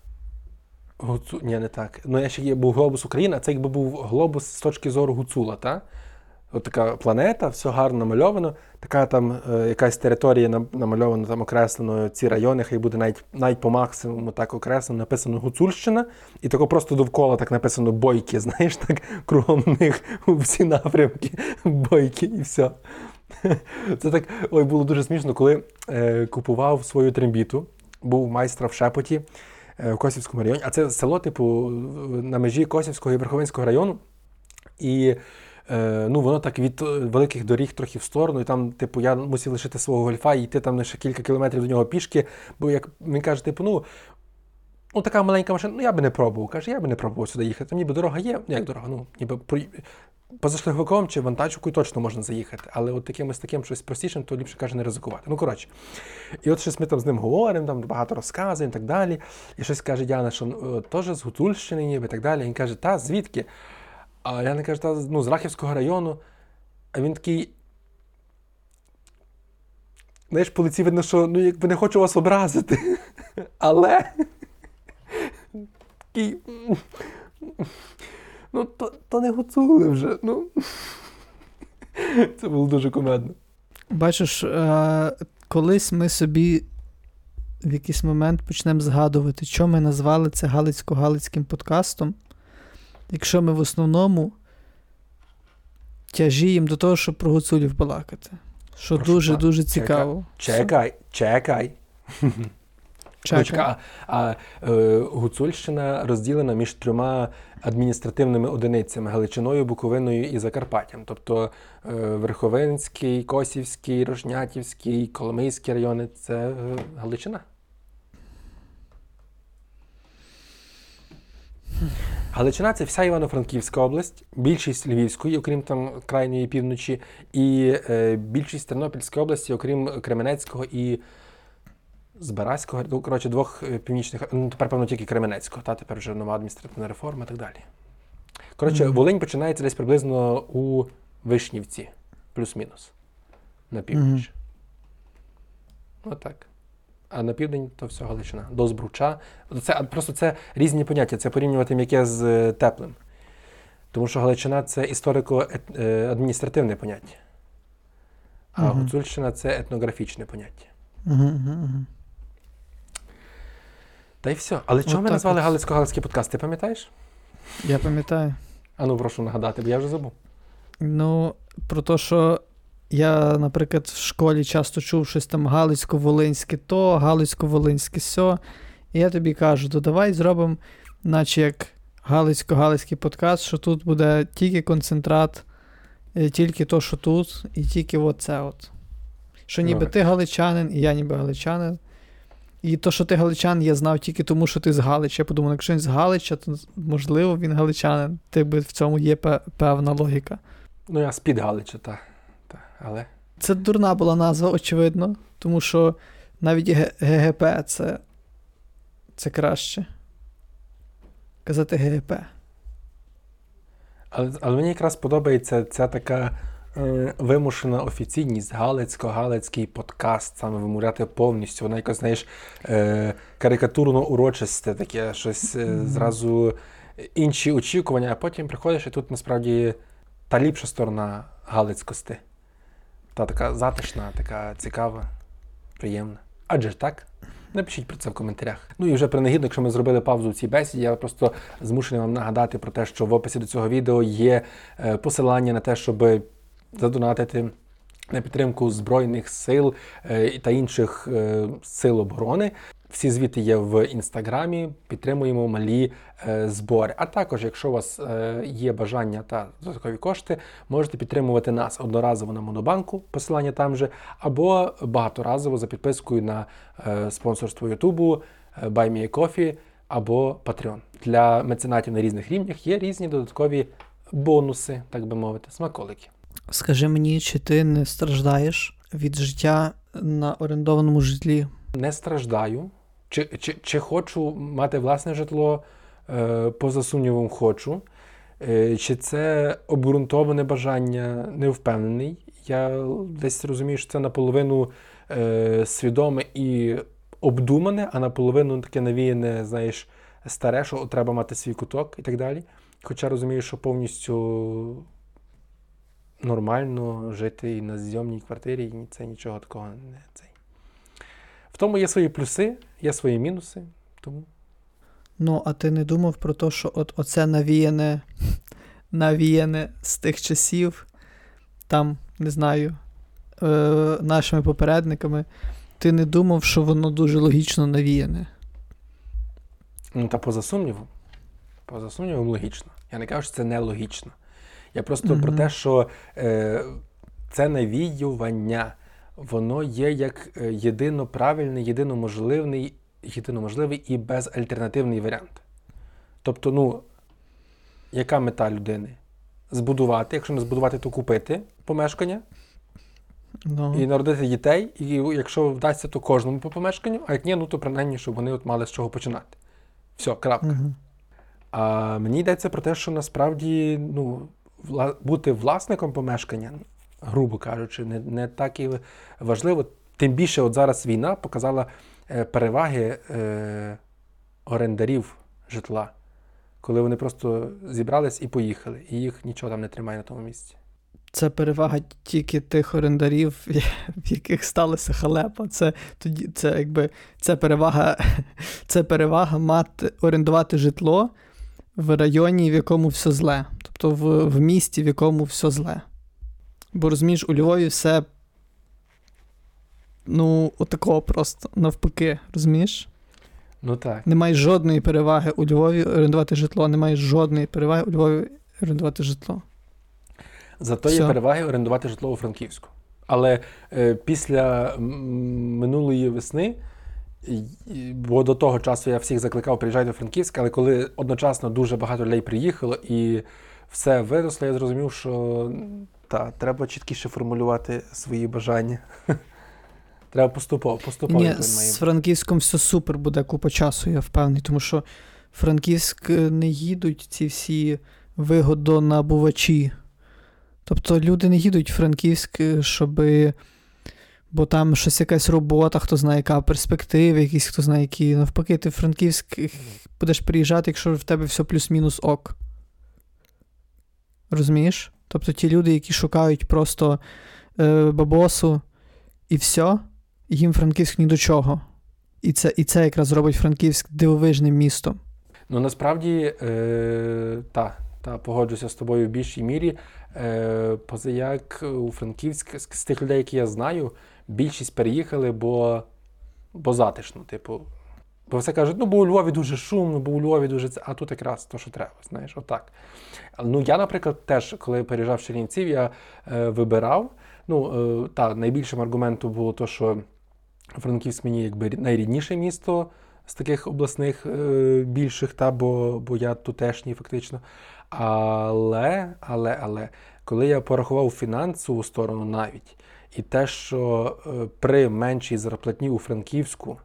Speaker 1: Гуцу... Ні, не так. Ну, я ще є був глобус України, а це якби був глобус з точки зору Гуцула, та? От така планета, все гарно намальовано, така там е, якась територія намальована, там окреслено ці райони, хай буде навіть, навіть по максимуму так окреслено, написано Гуцульщина, і тако просто довкола так написано бойки, знаєш, так кругом них у всі напрямки, бойки і все. Це так ой, було дуже смішно, коли е, купував свою трембіту, був майстра в Шепоті е, в Косівському районі, а це село, типу, на межі Косівського і Верховинського району. І е, ну, воно так від е, великих доріг трохи в сторону, і там, типу, я мусив лишити свого гольфа і йти там лише кілька кілометрів до нього пішки, бо як він каже, типу, ну. Ну, така маленька машина, ну я би не пробував. Каже, я би не пробував сюди їхати. Там ніби дорога є, ну як дорога, ну ніби про... позашляховиком чи вантажівкою точно можна заїхати. Але от такимось таким щось простішим, то ліпше каже не ризикувати. Ну, коротше. І от щось ми там з ним говоримо, там багато розказуємо і так далі. І щось каже Діана, що ну, теж з Гуцульщини ніби і так далі. Він каже, та звідки? А я не кажу, та ну, з Рахівського району. А він такий. Знаєш, по лиці видно, що ну, якби не хочу вас образити. Але. Такий. Ну, то, то не гуцули вже. Ну. Це було дуже комедно.
Speaker 2: Бачиш, е, колись ми собі в якийсь момент почнемо згадувати, що ми назвали це Галицько-Галицьким подкастом, якщо ми в основному тяжіємо до того, щоб про гуцулів балакати. Що дуже-дуже цікаво.
Speaker 1: Чекай, чекай.
Speaker 2: Чекай.
Speaker 1: Чекай. А, е, Гуцульщина розділена між трьома адміністративними одиницями Галичиною, Буковиною і Закарпаттям. Тобто е, Верховинський, Косівський, Рожнятівський, Коломийський райони це е, Галичина. Галичина це вся Івано-Франківська область, більшість Львівської, окрім там крайньої півночі, і е, більшість Тернопільської області, окрім Кременецького і Збаразького, ну, коротше, двох е, північних, ну тепер, певно, тільки Кременецького, та тепер вже нова адміністративна реформа і так далі. Коротше,
Speaker 2: Мгм.
Speaker 1: Волинь починається десь приблизно у Вишнівці, плюс-мінус, на північ. Отак. А на південь то все Галичина. До Збруча. Це просто це різні поняття. Це порівнювати м'яке з е, теплим. Тому що Галичина це історико-адміністративне поняття. А. Гуцульщина це етнографічне поняття.
Speaker 2: Угу, угу, угу.
Speaker 1: Та й все. Але чого ми назвали
Speaker 2: от.
Speaker 1: Галицько-Галицький подкаст? Ти пам'ятаєш?
Speaker 2: Я пам'ятаю.
Speaker 1: А ну прошу нагадати, бо я вже забув.
Speaker 2: Ну, про те, що я, наприклад, в школі часто чув щось там Галицько-Волинське то, Галицько-Волинське сьо. І я тобі кажу, то давай зробимо, наче як Галицько-Галицький подкаст, що тут буде тільки концентрат, е, тільки то, що тут, і тільки оце от. Що ніби ти галичанин, і я ніби галичанин. І то, що ти галичанин, я знав тільки тому, що ти з Галича. Я подумав, якщо він з Галича, то можливо він галичанин. Ти би в цьому є певна логіка.
Speaker 1: Ну, я з-під Галича, та, та. Але.
Speaker 2: Це дурна була назва, очевидно, тому що навіть ГГП це, це краще. Казати ГГП.
Speaker 1: Але, але мені якраз подобається ця така вимушена офіційність, Галицько-Галицький подкаст, саме вимовляти повністю. Воно якось, знаєш, е, карикатурно урочисте, таке щось е, зразу інші очікування, а потім приходиш, і тут насправді та ліпша сторона Галицькости. Та така затишна, така цікава, приємна. Адже ж так? Напишіть про це в коментарях. Ну і вже принагідно, якщо ми зробили паузу в цій бесіді, я просто змушений вам нагадати про те, що в описі до цього відео є е, посилання на те, щоб задонатити на підтримку Збройних сил е, та інших е, сил оборони. Всі звіти є в інстаграмі. Підтримуємо малі е, збори. А також, якщо у вас є бажання та додаткові кошти, можете підтримувати нас одноразово на Монобанку, посилання там же, або багаторазово за підпискою на спонсорство Ютубу, Coffee або Patreon. Для меценатів на різних рівнях є різні додаткові бонуси, так би мовити, смаколики.
Speaker 2: Скажи мені, чи ти не страждаєш від життя на орендованому житлі?
Speaker 1: не страждаю. Чи, чи, чи хочу мати власне житло, е, поза сумнівом, хочу. Е, чи це обґрунтоване бажання, не впевнений. Я десь розумію, що це наполовину е, свідоме і обдумане, а наполовину таке навіяне, знаєш, старе, що треба мати свій куток і так далі. Хоча розумію, що повністю нормально жити і на зйомній квартирі, і це нічого такого не цей. В тому є свої плюси, є свої мінуси. Тому
Speaker 2: Ну, а ти не думав про те, що от оце навіяне, навіяне з тих часів, там, не знаю, е, нашими попередниками, ти не думав, що воно дуже логічно навіяне.
Speaker 1: ну, та поза сумнівом. Поза сумнівом логічно. Я не кажу, що це нелогічно. Я просто
Speaker 2: Мгм.
Speaker 1: про те, що е, це навіювання, воно є як е, єдино правильний, єдино можливий, єдино можливий і безальтернативний варіант. Тобто, ну, яка мета людини? Збудувати, якщо не збудувати, то купити помешкання
Speaker 2: Ну,
Speaker 1: і народити дітей, і якщо вдасться, то кожному по помешканню, а як ні, ну то принаймні, щоб вони от мали з чого починати. Все, крапка.
Speaker 2: угу.
Speaker 1: А мені йдеться про те, що насправді ну, бути власником помешкання, грубо кажучи, не, не так і важливо. Тим більше, от зараз війна показала е, переваги е, орендарів житла, коли вони просто зібрались і поїхали, і їх нічого там не тримає на тому місці.
Speaker 2: Це перевага тільки тих орендарів, в яких сталася халепа. Це тоді це якби це перевага, це перевага мати орендувати житло в районі, в якому все зле. Тобто в, в місті, в якому все зле. Бо розумієш, у Львові все. Ну, отакого просто навпаки, розумієш?
Speaker 1: Ну так.
Speaker 2: Немає жодної переваги у Львові орендувати житло, немає жодної переваги у Львові орендувати житло.
Speaker 1: Зато є переваги орендувати житло у Франківську. Але е, після минулої весни, бо до того часу я всіх закликав приїжджати до Франківська, але коли одночасно дуже багато людей приїхало і все виросло, я зрозумів, що та, треба чіткіше формулювати свої бажання. Треба поступово, поступово.
Speaker 2: Ні, з Франківськом все супер буде купа часу, я впевнений, тому що Франківськ е, не їдуть ці всі вигодонабувачі. Тобто люди не їдуть в Франківськ, щоб. Бо там щось якась робота, хто знає, яка перспектива, якісь хто знає, які. Навпаки, ти в Франківськ е, будеш приїжджати, якщо в тебе все плюс-мінус ок. Розумієш? Тобто ті люди, які шукають просто е, бабосу і все, їм Франківськ ні до чого. І це, і це якраз робить Франківськ дивовижним містом.
Speaker 1: Ну насправді, е, та, та, погоджуся з тобою в більшій мірі. Е, позаяк у Франківськ, з, з тих людей, які я знаю, більшість переїхали, бо, бо затишно. Типу, бо все кажуть, ну бо у Львові дуже шумно, бо у Львові дуже це. А тут якраз то, що треба, знаєш, отак. Ну, я, наприклад, теж, коли переїжджав з Чернівців, я е, вибирав. Ну, е, та, найбільшим аргументом було то, що Франківськ мені якби найрідніше місто з таких обласних е, більших, та, бо, бо я тутешній фактично. Але, але, але, коли я порахував фінансову сторону навіть, і те, що е, при меншій зарплатні у Франківську,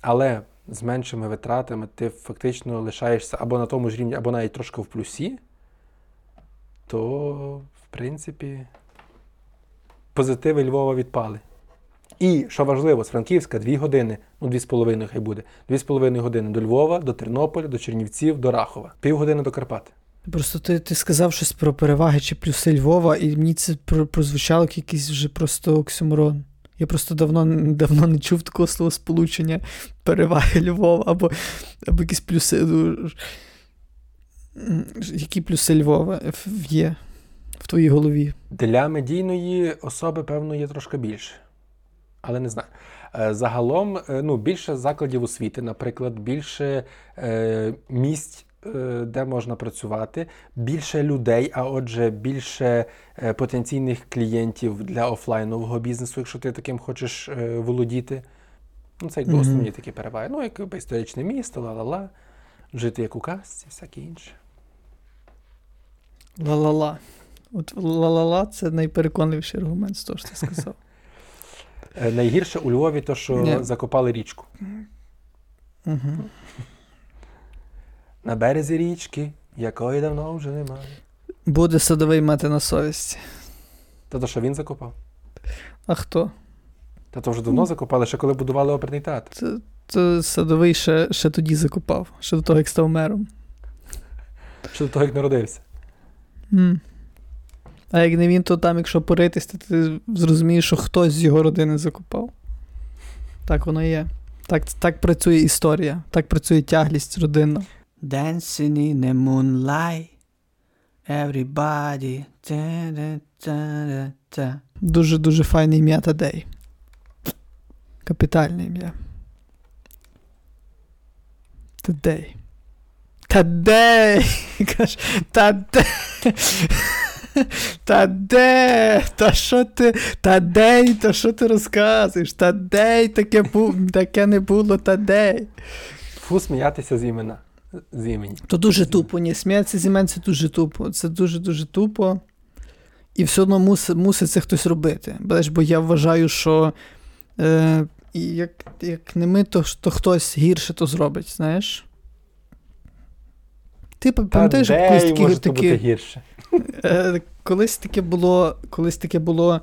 Speaker 1: але з меншими витратами ти фактично лишаєшся або на тому ж рівні, або навіть трошки в плюсі, то в принципі позитиви Львова відпали. І, що важливо, з Франківська 2 години, ну 2,5 хай буде. 2,5 години до Львова, до Тернополя, до Чернівців, до Рахова. Півгодини до Карпат.
Speaker 2: Просто ти, ти сказав щось про переваги чи плюси Львова, і мені це прозвучало як якийсь вже просто оксюморон. Я просто давно, давно не чув такого словосполучення переваги Львова або, або якісь плюси. ну, Які плюси Львова є в твоїй голові?
Speaker 1: Для медійної особи, певно, є трошки більше. Але не знаю. Е, Загалом, е, ну, більше закладів освіти, наприклад, більше е, місць, де можна працювати, більше людей, а отже, більше е, потенційних клієнтів для офлайнового бізнесу, якщо ти таким хочеш е, володіти. Ну, це якби
Speaker 2: Мгм.
Speaker 1: основні такі переваги. Ну, якби історичне місто, ла-ла-ла, жити як у казці, всяке інше.
Speaker 2: Ла-ла-ла. От ла-ла-ла це найпереконливіший аргумент з того, що ти сказав.
Speaker 1: Е, Найгірше у Львові, то, що закопали річку.
Speaker 2: Угу.
Speaker 1: На березі річки, якої давно вже немає.
Speaker 2: Буде садовий мати на совісті.
Speaker 1: Та то, що він закопав?
Speaker 2: А хто?
Speaker 1: Та то вже давно закопали, ще коли будували оперний театр.
Speaker 2: Це, це садовий ще, ще тоді закопав, ще до того, як став мером.
Speaker 1: Ще до того, як народився.
Speaker 2: М. А як не він, то там, якщо поритись, то ти зрозумієш, що хтось з його родини закопав. Так воно є. Так, так працює історія, так працює тяглість родинна. Dancing in the moonlight. Everybody. Та-да-та-да-та. Дуже-дуже файне ім'я Тадей. Капітальне ім'я. Тадей. Тадей! Каже, Тадей! Тадей! Та що ти? Тадей, та що ти розказуєш? Тадей, таке, бу... таке не було, Тадей.
Speaker 1: Фу, сміятися з імена. З імені.
Speaker 2: То дуже тупо, ні, сміятися з імен це дуже тупо. Це дуже-дуже тупо. І все одно мусить, мусить це хтось робити. Бо я вважаю, що е, як, як не ми, то, то хтось гірше то зробить, знаєш? Ти пам'ятаєш,
Speaker 1: Та
Speaker 2: колись такі,
Speaker 1: може то бути гірше?
Speaker 2: Е, колись таке було, колись таке було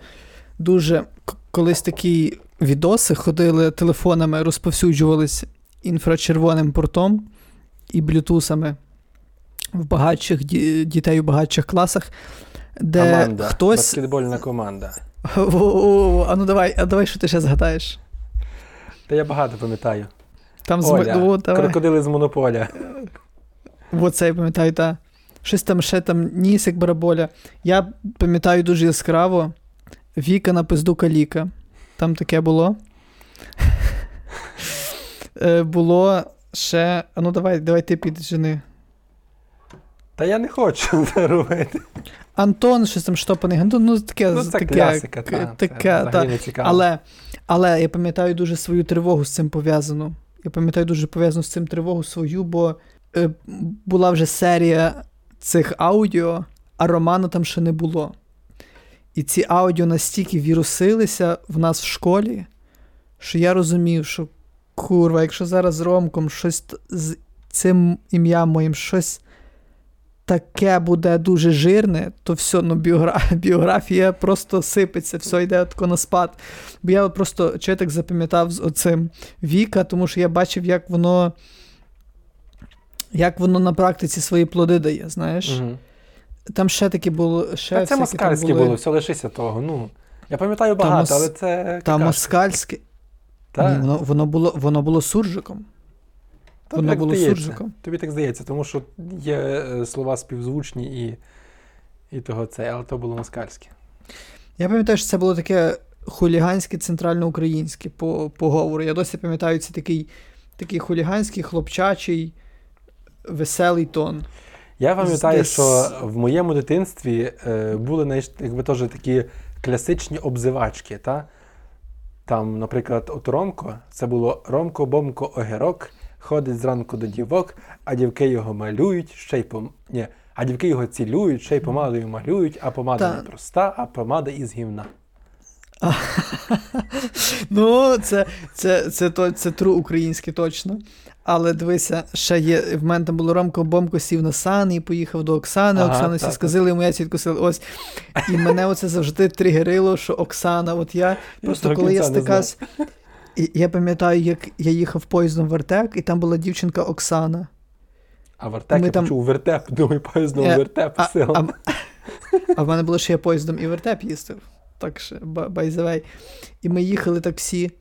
Speaker 2: дуже. Колись такі відоси ходили телефонами, розповсюджувались інфрачервоним портом і блютусами в багатших дітей у багатших класах, де
Speaker 1: Команда.
Speaker 2: хтось.
Speaker 1: Баскетбольна команда.
Speaker 2: О-о-о, А ну давай, а давай, що ти ще згадаєш?
Speaker 1: Та я багато пам'ятаю.
Speaker 2: Там з
Speaker 1: Оля,
Speaker 2: О, давай.
Speaker 1: крокодили з монополя.
Speaker 2: Оце я пам'ятаю, та. Щось там ще там ніс, як бараболя. Я пам'ятаю дуже яскраво Віка на пизду каліка. Там таке було. Е, Було ще. А ну давай, давай ти піджени.
Speaker 1: Та я не хочу це робити.
Speaker 2: Антон, щось там штопаний. Антон, ну таке,
Speaker 1: Ну, це
Speaker 2: таке,
Speaker 1: класика, та,
Speaker 2: таке,
Speaker 1: це
Speaker 2: та.
Speaker 1: не цікаво.
Speaker 2: Але, але я пам'ятаю дуже свою тривогу з цим пов'язану. Я пам'ятаю дуже пов'язану з цим тривогу свою, бо е, була вже серія цих аудіо, а роману там ще не було. І ці аудіо настільки вірусилися в нас в школі, що я розумів, що курва, якщо зараз з Ромком щось з цим ім'ям моїм щось таке буде дуже жирне, то все, ну біогра... біографія просто сипеться, все йде тако на спад. Бо я просто чи я так запам'ятав з оцим Віка, тому що я бачив, як воно. Як воно на практиці свої плоди дає, знаєш?
Speaker 1: Мгм.
Speaker 2: Там ще таке було. Ще
Speaker 1: Та це москальське було, все лишися того. Ну, я пам'ятаю багато,
Speaker 2: мос-
Speaker 1: але це.
Speaker 2: Та москальське.
Speaker 1: Та?
Speaker 2: Ні, воно, воно, було, воно було суржиком.
Speaker 1: Та
Speaker 2: воно
Speaker 1: так
Speaker 2: було
Speaker 1: здається.
Speaker 2: суржиком.
Speaker 1: Тобі так здається, тому що є е, слова співзвучні і, і того це, але то було москальське.
Speaker 2: Я пам'ятаю, що це було таке хуліганське центральноукраїнське по, по говору. Я досі пам'ятаю, це такий, такий хуліганський, хлопчачий, веселий тон.
Speaker 1: Я пам'ятаю,
Speaker 2: Десь-
Speaker 1: що в моєму дитинстві е, були якби теж такі класичні обзивачки. Та? Там, наприклад, от Ромко, це було Ромко, Бомко, Огірок, ходить зранку до дівок, а дівки його малюють, ще й пом... Ні, а дівки його цілюють, ще й помадою малюють, а помада
Speaker 2: Та.
Speaker 1: не проста, а помада із гівна.
Speaker 2: Ну, це, це, це, це, це тру українське точно. Але дивися, ще є. В мене там було Ромко Бомко сів на сан і поїхав до Оксани.
Speaker 1: Ага,
Speaker 2: Оксана всі сказали, йому яйця відкусили. Ось. І мене оце завжди тригерило, що Оксана, от я просто
Speaker 1: до
Speaker 2: коли я стикався. І я пам'ятаю, як я їхав поїздом в Артек, і там була дівчинка Оксана.
Speaker 1: А вертеп,
Speaker 2: Ми
Speaker 1: я
Speaker 2: там-
Speaker 1: почув вертеп, думаю, поїздом
Speaker 2: Е,
Speaker 1: вертеп
Speaker 2: А,
Speaker 1: сила.
Speaker 2: а, а в мене було ще я поїздом і вертеп їздив. Так що, ба- by the way. І ми їхали так всі.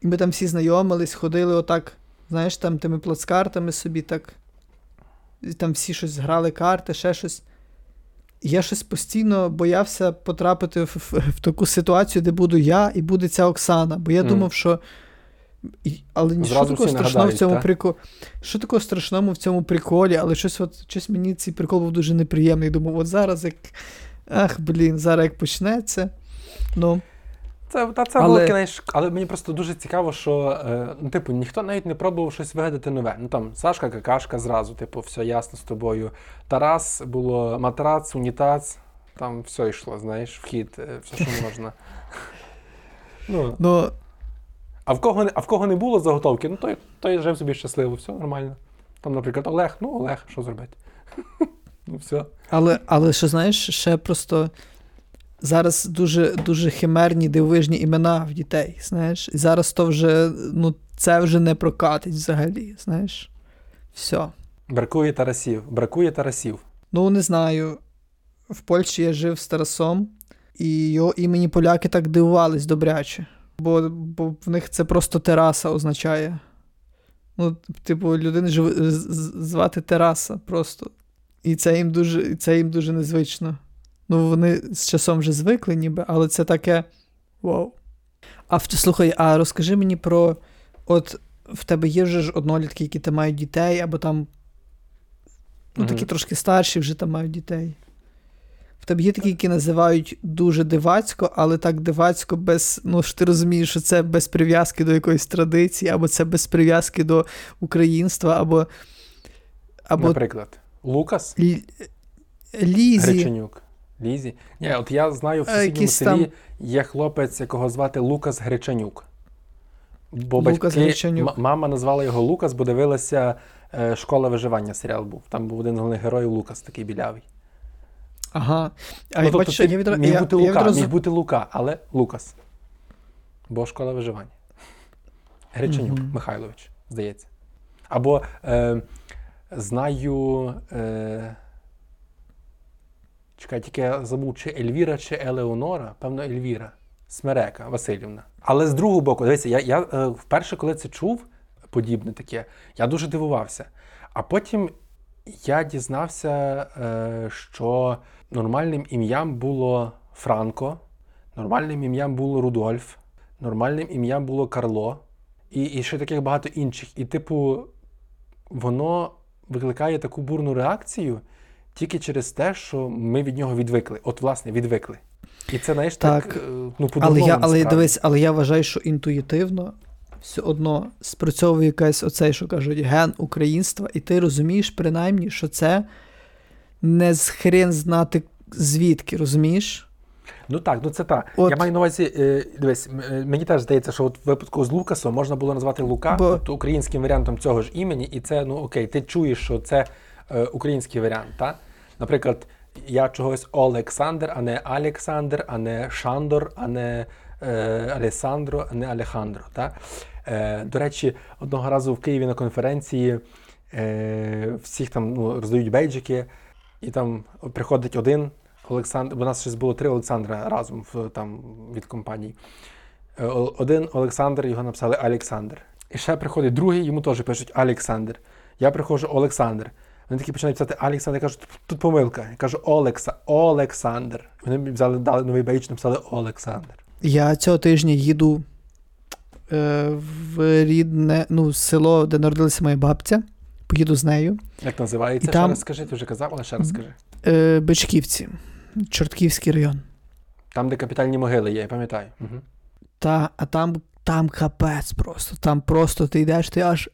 Speaker 2: І ми там всі знайомились, ходили отак, знаєш, там тими плацкартами собі так. І там всі щось грали карти, ще щось. Я щось постійно боявся потрапити в, в, в таку ситуацію, де буду я і буде ця Оксана. Бо я
Speaker 1: Мгм.
Speaker 2: думав, що. І, але що такого страшного в цьому
Speaker 1: та?
Speaker 2: приколі? Що такого страшного в цьому приколі? Але щось, от, щось мені цей прикол був дуже неприємний. Думав, от зараз як. Ах, блін, зараз як почнеться. Ну,
Speaker 1: Це, та це
Speaker 2: Але-
Speaker 1: було кінець, але мені просто дуже цікаво, що е, ну, типу, ніхто навіть не пробував щось вигадати нове. Ну там Сашка Какашка зразу, типу, все ясно з тобою. Тарас було матрац, унітаз, там все йшло, знаєш, вхід, е, все, що можна. Ну,
Speaker 2: ну,
Speaker 1: а в кого а в кого не було заготовки, ну той, той жив собі щасливо, все нормально. Там, наприклад, Олег, ну Олег, що зробити? Ну все.
Speaker 2: але, але що знаєш, ще просто зараз дуже, дуже химерні дивовижні імена в дітей, знаєш. І зараз то вже, ну, це вже не прокатить взагалі, знаєш. Все.
Speaker 1: Бракує Тарасів, бракує Тарасів.
Speaker 2: Ну, не знаю. В Польщі я жив з Тарасом, і його імені поляки так дивувались добряче. Бо, бо в них це просто тераса означає. Ну, типу, людини жив... звати Тераса просто. І це їм дуже, це їм дуже незвично. Ну, вони з часом вже звикли, ніби, але це таке. Вау. А слухай, а розкажи мені про. От в тебе є вже ж однолітки, які там мають дітей, або там Ну, такі
Speaker 1: Мгм.
Speaker 2: трошки старші вже там мають дітей. В тебе є такі, які називають дуже дивацько, але так дивацько без. Ну ж ти розумієш, що це без прив'язки до якоїсь традиції, або це без прив'язки до українства, або. Або
Speaker 1: Наприклад, Лукас.
Speaker 2: Лі... Лізі.
Speaker 1: Греченюк. Лізі. Ні, от я знаю, в сусідньому селі
Speaker 2: там-
Speaker 1: є хлопець, якого звати Лукас Гречанюк. Бо
Speaker 2: Лукас
Speaker 1: батьки,
Speaker 2: Гречанюк.
Speaker 1: м- мама назвала його Лукас, бо дивилася е, Школа виживання серіал був. Там був один з головних героїв Лукас, такий білявий.
Speaker 2: Ага. А
Speaker 1: ну,
Speaker 2: я
Speaker 1: тобто,
Speaker 2: бачу, я відра...
Speaker 1: міг бути
Speaker 2: я
Speaker 1: Лука,
Speaker 2: відразу...
Speaker 1: міг бути Лука, але Лукас. Бо школа виживання. Гречанюк
Speaker 2: Мгм.
Speaker 1: Михайлович, здається. Або е, знаю. Е, чекай, тільки я забув, чи Ельвіра, чи Елеонора, певно, Ельвіра. Смерека Васильівна. Але з другого боку, дивіться, я, я е, вперше, коли це чув, подібне таке, я дуже дивувався. А потім я дізнався, е, що нормальним ім'ям було Франко, нормальним ім'ям було Рудольф, нормальним ім'ям було Карло, і, і ще таких багато інших. І, типу, воно викликає таку бурну реакцію тільки через те, що ми від нього відвикли. От, власне, відвикли. І це, знаєш, так,
Speaker 2: Так.
Speaker 1: е, ну, по
Speaker 2: Але я, але дивись, але я вважаю, що інтуїтивно все одно спрацьовує якась оцей, що кажуть, ген українства, і ти розумієш принаймні, що це не з хрен знати звідки, розумієш?
Speaker 1: Ну так, ну це так.
Speaker 2: От-
Speaker 1: Я маю на увазі, е, дивись, е, мені теж здається, що от в випадку з Лукасом можна було назвати Лука
Speaker 2: Бо-
Speaker 1: тобто українським варіантом цього ж імені, і це, ну окей, ти чуєш, що це е, український варіант, так? Наприклад, я чогось Олександр, а не Александр, а не Шандор, а не е, Алесандро, а не Алехандро. Е, до речі, одного разу в Києві на конференції е, всіх там ну, роздають бейджики, і там приходить один Олександр, бо у нас щось було три Олександра разом в, там, від компанії. Е, Один Олександр, його написали Олександр. І ще приходить другий, йому теж пишуть Олександр. Я приходжу Олександр. Вони такі починають писати Олександр, я кажу, «Тут- помилка. Я кажу Олекса, Олександр. Вони мені взяли, дали новий бейдж, написали Олександр.
Speaker 2: Я цього тижня їду е, в рідне ну, село, де народилася моя бабця. Поїду з нею.
Speaker 1: Як називається?
Speaker 2: І
Speaker 1: ще
Speaker 2: там-
Speaker 1: раз скажи, ти вже казав, але ще раз скажи.
Speaker 2: Е, Бичківці, Чортківський район.
Speaker 1: Там, де капітальні могили є, я пам'ятаю. Угу.
Speaker 2: Та, а там, там капець просто. Там просто ти йдеш, ти аж.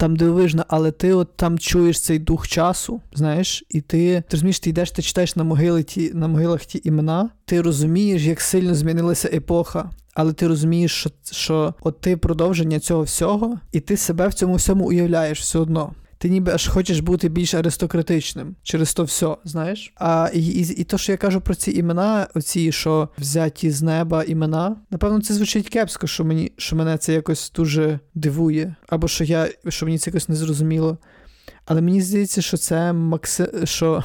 Speaker 2: Там дивовижна, але ти от там чуєш цей дух часу, знаєш, і ти, ти розумієш, ти йдеш, ти читаєш на могили ті, на могилах ті імена, ти розумієш, як сильно змінилася епоха. Але ти розумієш, що, що от ти продовження цього всього, і ти себе в цьому всьому уявляєш все одно. Ти ніби аж хочеш бути більш аристократичним через то все, знаєш? А і, і, і то, що я кажу про ці імена, оці, що взяті з неба імена, напевно, це звучить кепсько, що мені що мене це якось дуже дивує, або що я що мені це якось не зрозуміло. Але мені здається, що це макси... що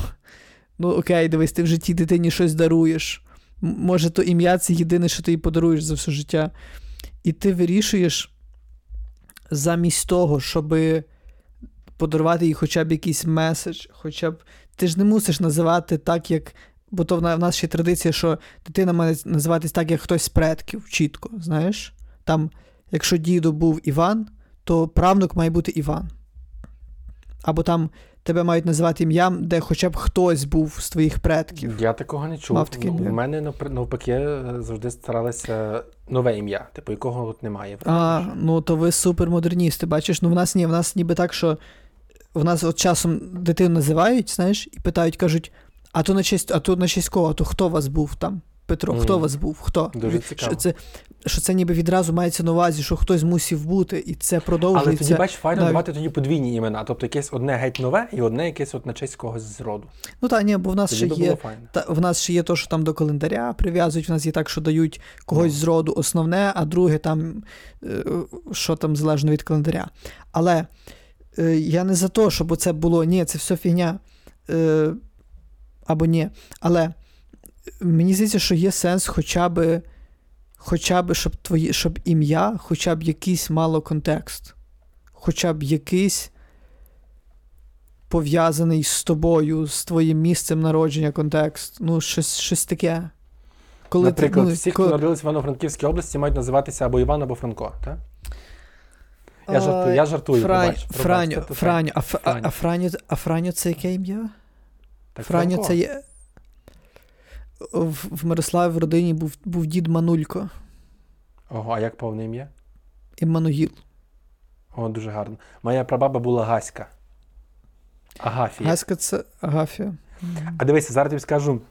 Speaker 2: ну окей, дивись, ти в житті дитині щось даруєш. Може, то ім'я це єдине, що ти їй подаруєш за все життя. І ти вирішуєш замість того, щоби подарувати їй хоча б якийсь меседж, хоча б. Ти ж не мусиш називати так, як. Бо то в на- в нас ще традиція, що дитина має називатись так, як хтось з предків, чітко, знаєш? Там, якщо діду був Іван, то правнук має бути Іван. Або там тебе мають називати ім'ям, де хоча б хтось був з твоїх предків.
Speaker 1: Я такого не чув. Ну. У мене напр- навпаки завжди старалися нове ім'я, типу якого от немає.
Speaker 2: А, ну то ви супермодерністи, бачиш, ну в нас ні, в нас ніби так, що в нас от часом дитину називають, знаєш, і питають, кажуть, а то на честь, а то на честь кого, а то хто вас був там? Петро, хто вас був? Хто?
Speaker 1: Дуже
Speaker 2: Що це, що це ніби відразу мається на увазі, що хтось мусів бути, і це
Speaker 1: Але тоді бач, файно
Speaker 2: навіть-
Speaker 1: давати тоді подвійні імена, тобто якесь одне геть нове і одне якесь от на честь когось з роду.
Speaker 2: Ну так, ні, бо в нас
Speaker 1: Тоді
Speaker 2: ще є. Та в нас ще є то, що там до календаря прив'язують. В нас є так, що дають когось
Speaker 1: Ну.
Speaker 2: з роду основне, а друге там, е, що там залежно від календаря. Але е, я не за те, щоб це було. Ні, це все фігня. Е, або ні. Але мені здається, що є сенс хоча б, хоча б, щоб твої, щоб ім'я, хоча б якийсь мало контекст. Хоча б якийсь пов'язаний з тобою, з твоїм місцем народження контекст. Ну, щось, щось таке. Коли ти-
Speaker 1: Наприклад,
Speaker 2: ну,
Speaker 1: всі,
Speaker 2: коли-
Speaker 1: хто народилися в Івано-Франківській області, мають називатися або Іван, або Франко, так? Я жартую, я жартую,
Speaker 2: Франь, Франю. Франю, а, а,
Speaker 1: Франю,
Speaker 2: а Франю це яке ім'я?
Speaker 1: Так,
Speaker 2: Франю це є. В, в Мирославі в родині був, був дід Манулько,
Speaker 1: Ого, а як повне ім'я?
Speaker 2: Іммануїл.
Speaker 1: О, дуже гарно. Моя прабаба була Гаська. Агафія.
Speaker 2: Гаська це Агафія.
Speaker 1: А дивися, зараз тобі скажу,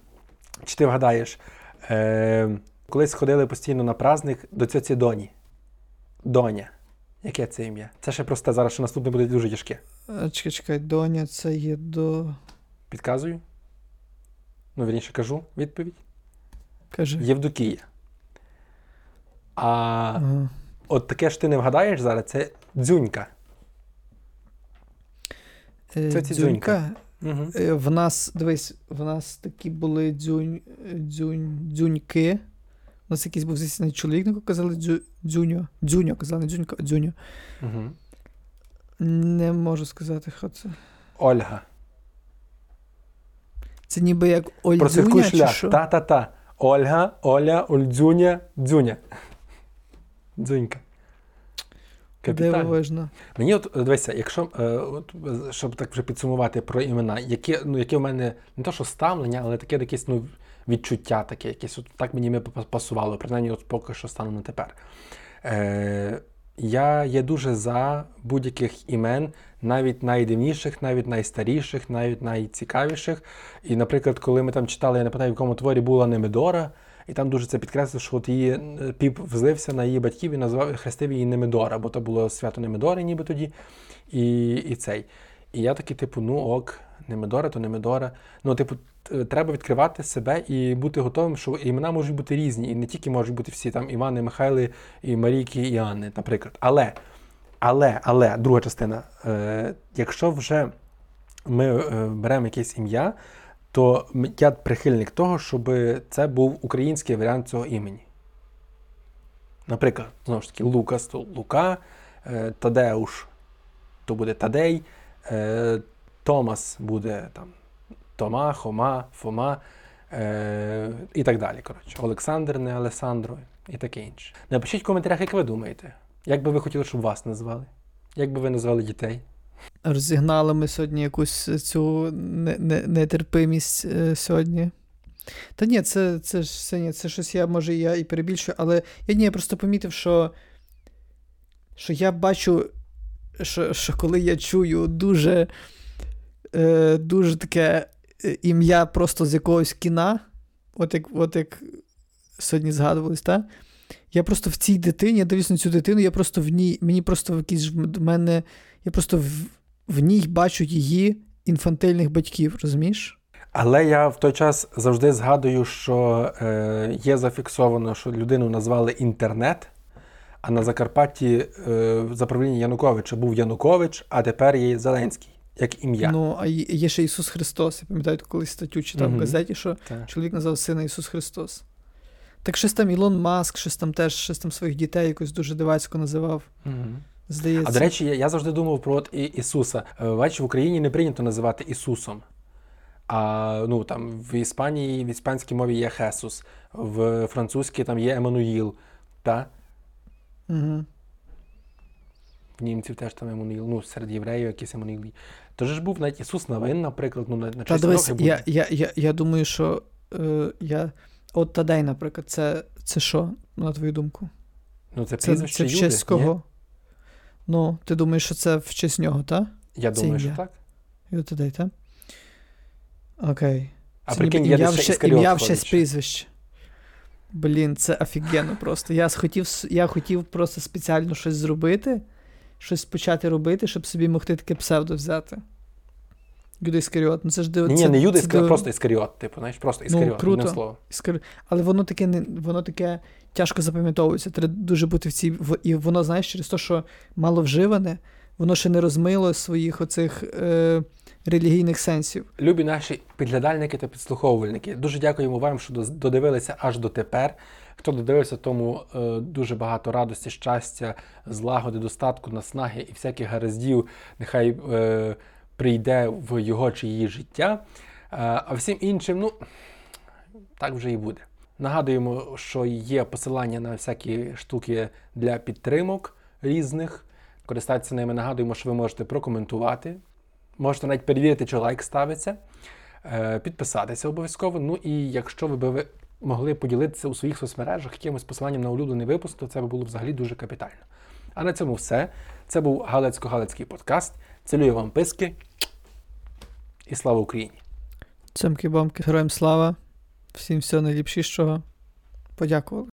Speaker 1: чи ти вгадаєш. Е, колись ходили постійно на праздник до цьоці Доні. Доня. Яке це ім'я? Це ще просте, зараз ще наступне буде дуже тяжке.
Speaker 2: А, Чекай, чекай, доня, це є до.
Speaker 1: Підказую? Ну, вірніше кажу відповідь.
Speaker 2: Кажи.
Speaker 1: Євдокія. А
Speaker 2: Ага.
Speaker 1: от таке ж ти не вгадаєш зараз, це дзюнька.
Speaker 2: Е,
Speaker 1: Це ці дзюнька.
Speaker 2: дзюнька.
Speaker 1: Угу.
Speaker 2: Е, В нас, дивись, в нас такі були дзюнь, дзюнь, дзюньки. У нас якийсь був звісний чоловік, якого казали дзю, дзюньо. Дзюньо, казали не дзюнько, а дзюньо.
Speaker 1: Угу.
Speaker 2: Не можу сказати, що це.
Speaker 1: Ольга.
Speaker 2: Це ніби як Ольдзюня, чи
Speaker 1: шлях.
Speaker 2: що?
Speaker 1: Та-та-та. Ольга, Оля, Ольдзюня, Дзюня. Дзюнька.
Speaker 2: Дивовижно.
Speaker 1: Мені от дивися, якщо е, от, щоб так вже підсумувати про імена, яке, ну, яке в мене не то, що ставлення, але таке якесь ну, відчуття таке, якесь от так мені ми па- пасувало, принаймні от поки що станом на тепер. Е, я є дуже за будь-яких імен, навіть найдивніших, навіть найстаріших, навіть найцікавіших. І, наприклад, коли ми там читали, я не пам'ятаю, в якому творі була Немедора, і там дуже це підкреслив, що от її е, піп взлився на її батьків і назвав хрестив її Немедора, бо то було свято Немедори, ніби тоді. І, і цей. І я такий, типу, ну ок, Немедора, то Немедора. Ну, типу, треба відкривати себе і бути готовим, що імена можуть бути різні, і не тільки можуть бути всі там Івани, Михайли, і Марійки, і Анни, наприклад. Але, але, але, друга частина, е, якщо вже ми е, беремо якесь ім'я, то я прихильник того, щоб це був український варіант цього імені. Наприклад, знову ж таки, Лукас то Лука, е, Тадеуш то буде Тадей, е, Томас буде там Тома, Хома, Фома е, і так далі. Коротше. Олександр, не Алесандро і таке інше. Напишіть в коментарях, як ви думаєте, як би ви хотіли, щоб вас назвали? Як би ви назвали дітей?
Speaker 2: Розігнали ми сьогодні якусь цю не- не- нетерпимість е, сьогодні. Та ні, це, це ж це, це щось я, може, я і перебільшую, але я ні, я просто помітив, що, що я бачу що, що коли я чую дуже, е, дуже таке е, ім'я просто з якогось кіна, от як, от як сьогодні згадувались, та? Я просто в цій дитині, я дивлюсь на цю дитину, я просто в ній, мені просто в якийсь в мене, я просто в, в ній бачу її інфантильних батьків, розумієш?
Speaker 1: Але я в той час завжди згадую, що е, є зафіксовано, що людину назвали інтернет, а на Закарпатті е, за правління Януковича був Янукович, а тепер є Зеленський, як ім'я.
Speaker 2: Ну, а є ще Ісус Христос. Я пам'ятаю, колись статтю читав
Speaker 1: Мгм.
Speaker 2: в газеті, що
Speaker 1: Так.
Speaker 2: чоловік назвав сина Ісус Христос. Так щось там Ілон Маск, щось там теж, щось там своїх дітей якось дуже дивацько називав.
Speaker 1: Мгм.
Speaker 2: Здається.
Speaker 1: А до речі, я, я завжди думав про от і- Ісуса. Е, Бачиш, в Україні не прийнято називати Ісусом. А ну там в Іспанії, в іспанській мові є Хесус, в французькій там є Еммануїл, та?
Speaker 2: Угу.
Speaker 1: Німців теж там Еммануїл, ну серед євреїв якийсь Еммануїл. Тож ж був навіть Ісус Навин, наприклад, ну на, на
Speaker 2: Та
Speaker 1: честь
Speaker 2: дивись, я, я, я, я думаю, що е, я. От Тадей, наприклад, це, це що, на твою думку?
Speaker 1: Ну це
Speaker 2: Це,
Speaker 1: прізвище
Speaker 2: це в
Speaker 1: Юди,
Speaker 2: честь
Speaker 1: ні?
Speaker 2: Ну, ти думаєш, що це в честь нього, так?
Speaker 1: Я
Speaker 2: Це
Speaker 1: думаю, що так.
Speaker 2: Тадей, так? Окей.
Speaker 1: А
Speaker 2: Це
Speaker 1: прикинь,
Speaker 2: ім'я в ім'я честь прізвище. Блін, це офігенно просто. Я хотів, я хотів просто спеціально щось зробити, щось почати робити, щоб собі могти таке псевдо взяти. Юда Іскаріот. Ну це ж диво-
Speaker 1: Ні,
Speaker 2: це-
Speaker 1: не Юда, Іскаріот,
Speaker 2: диво-
Speaker 1: просто Іскаріот, типу, знаєш, просто Іскаріот,
Speaker 2: Ну, круто.
Speaker 1: одне слово.
Speaker 2: Іскар- Але воно таке не воно таке тяжко запам'ятовується. Треба дуже бути в цій. І воно, знаєш, через те, що мало вживане, воно ще не розмило своїх оцих е, релігійних сенсів.
Speaker 1: Любі наші підглядальники та підслуховувальники, дуже дякуємо вам, що додивилися аж до тепер. Хто додивився, тому е, дуже багато радості, щастя, злагоди, достатку, наснаги і всяких гараздів нехай е, прийде в його чи її життя. Е, а всім іншим, ну, так вже і буде. Нагадуємо, що є посилання на всякі штуки для підтримок різних. Користатися ними. Нагадуємо, що ви можете прокоментувати. Можете навіть перевірити, чи лайк ставиться, е, підписатися обов'язково. Ну і якщо ви би могли поділитися у своїх соцмережах якимось посиланням на улюблений випуск, то це було взагалі дуже капітально. А на цьому все. Це був Галецько-Галицький подкаст. Цілюю вам писки і слава Україні!
Speaker 2: Цьомки бомки, героям слава. Всім всього найліпшішого. Подякували.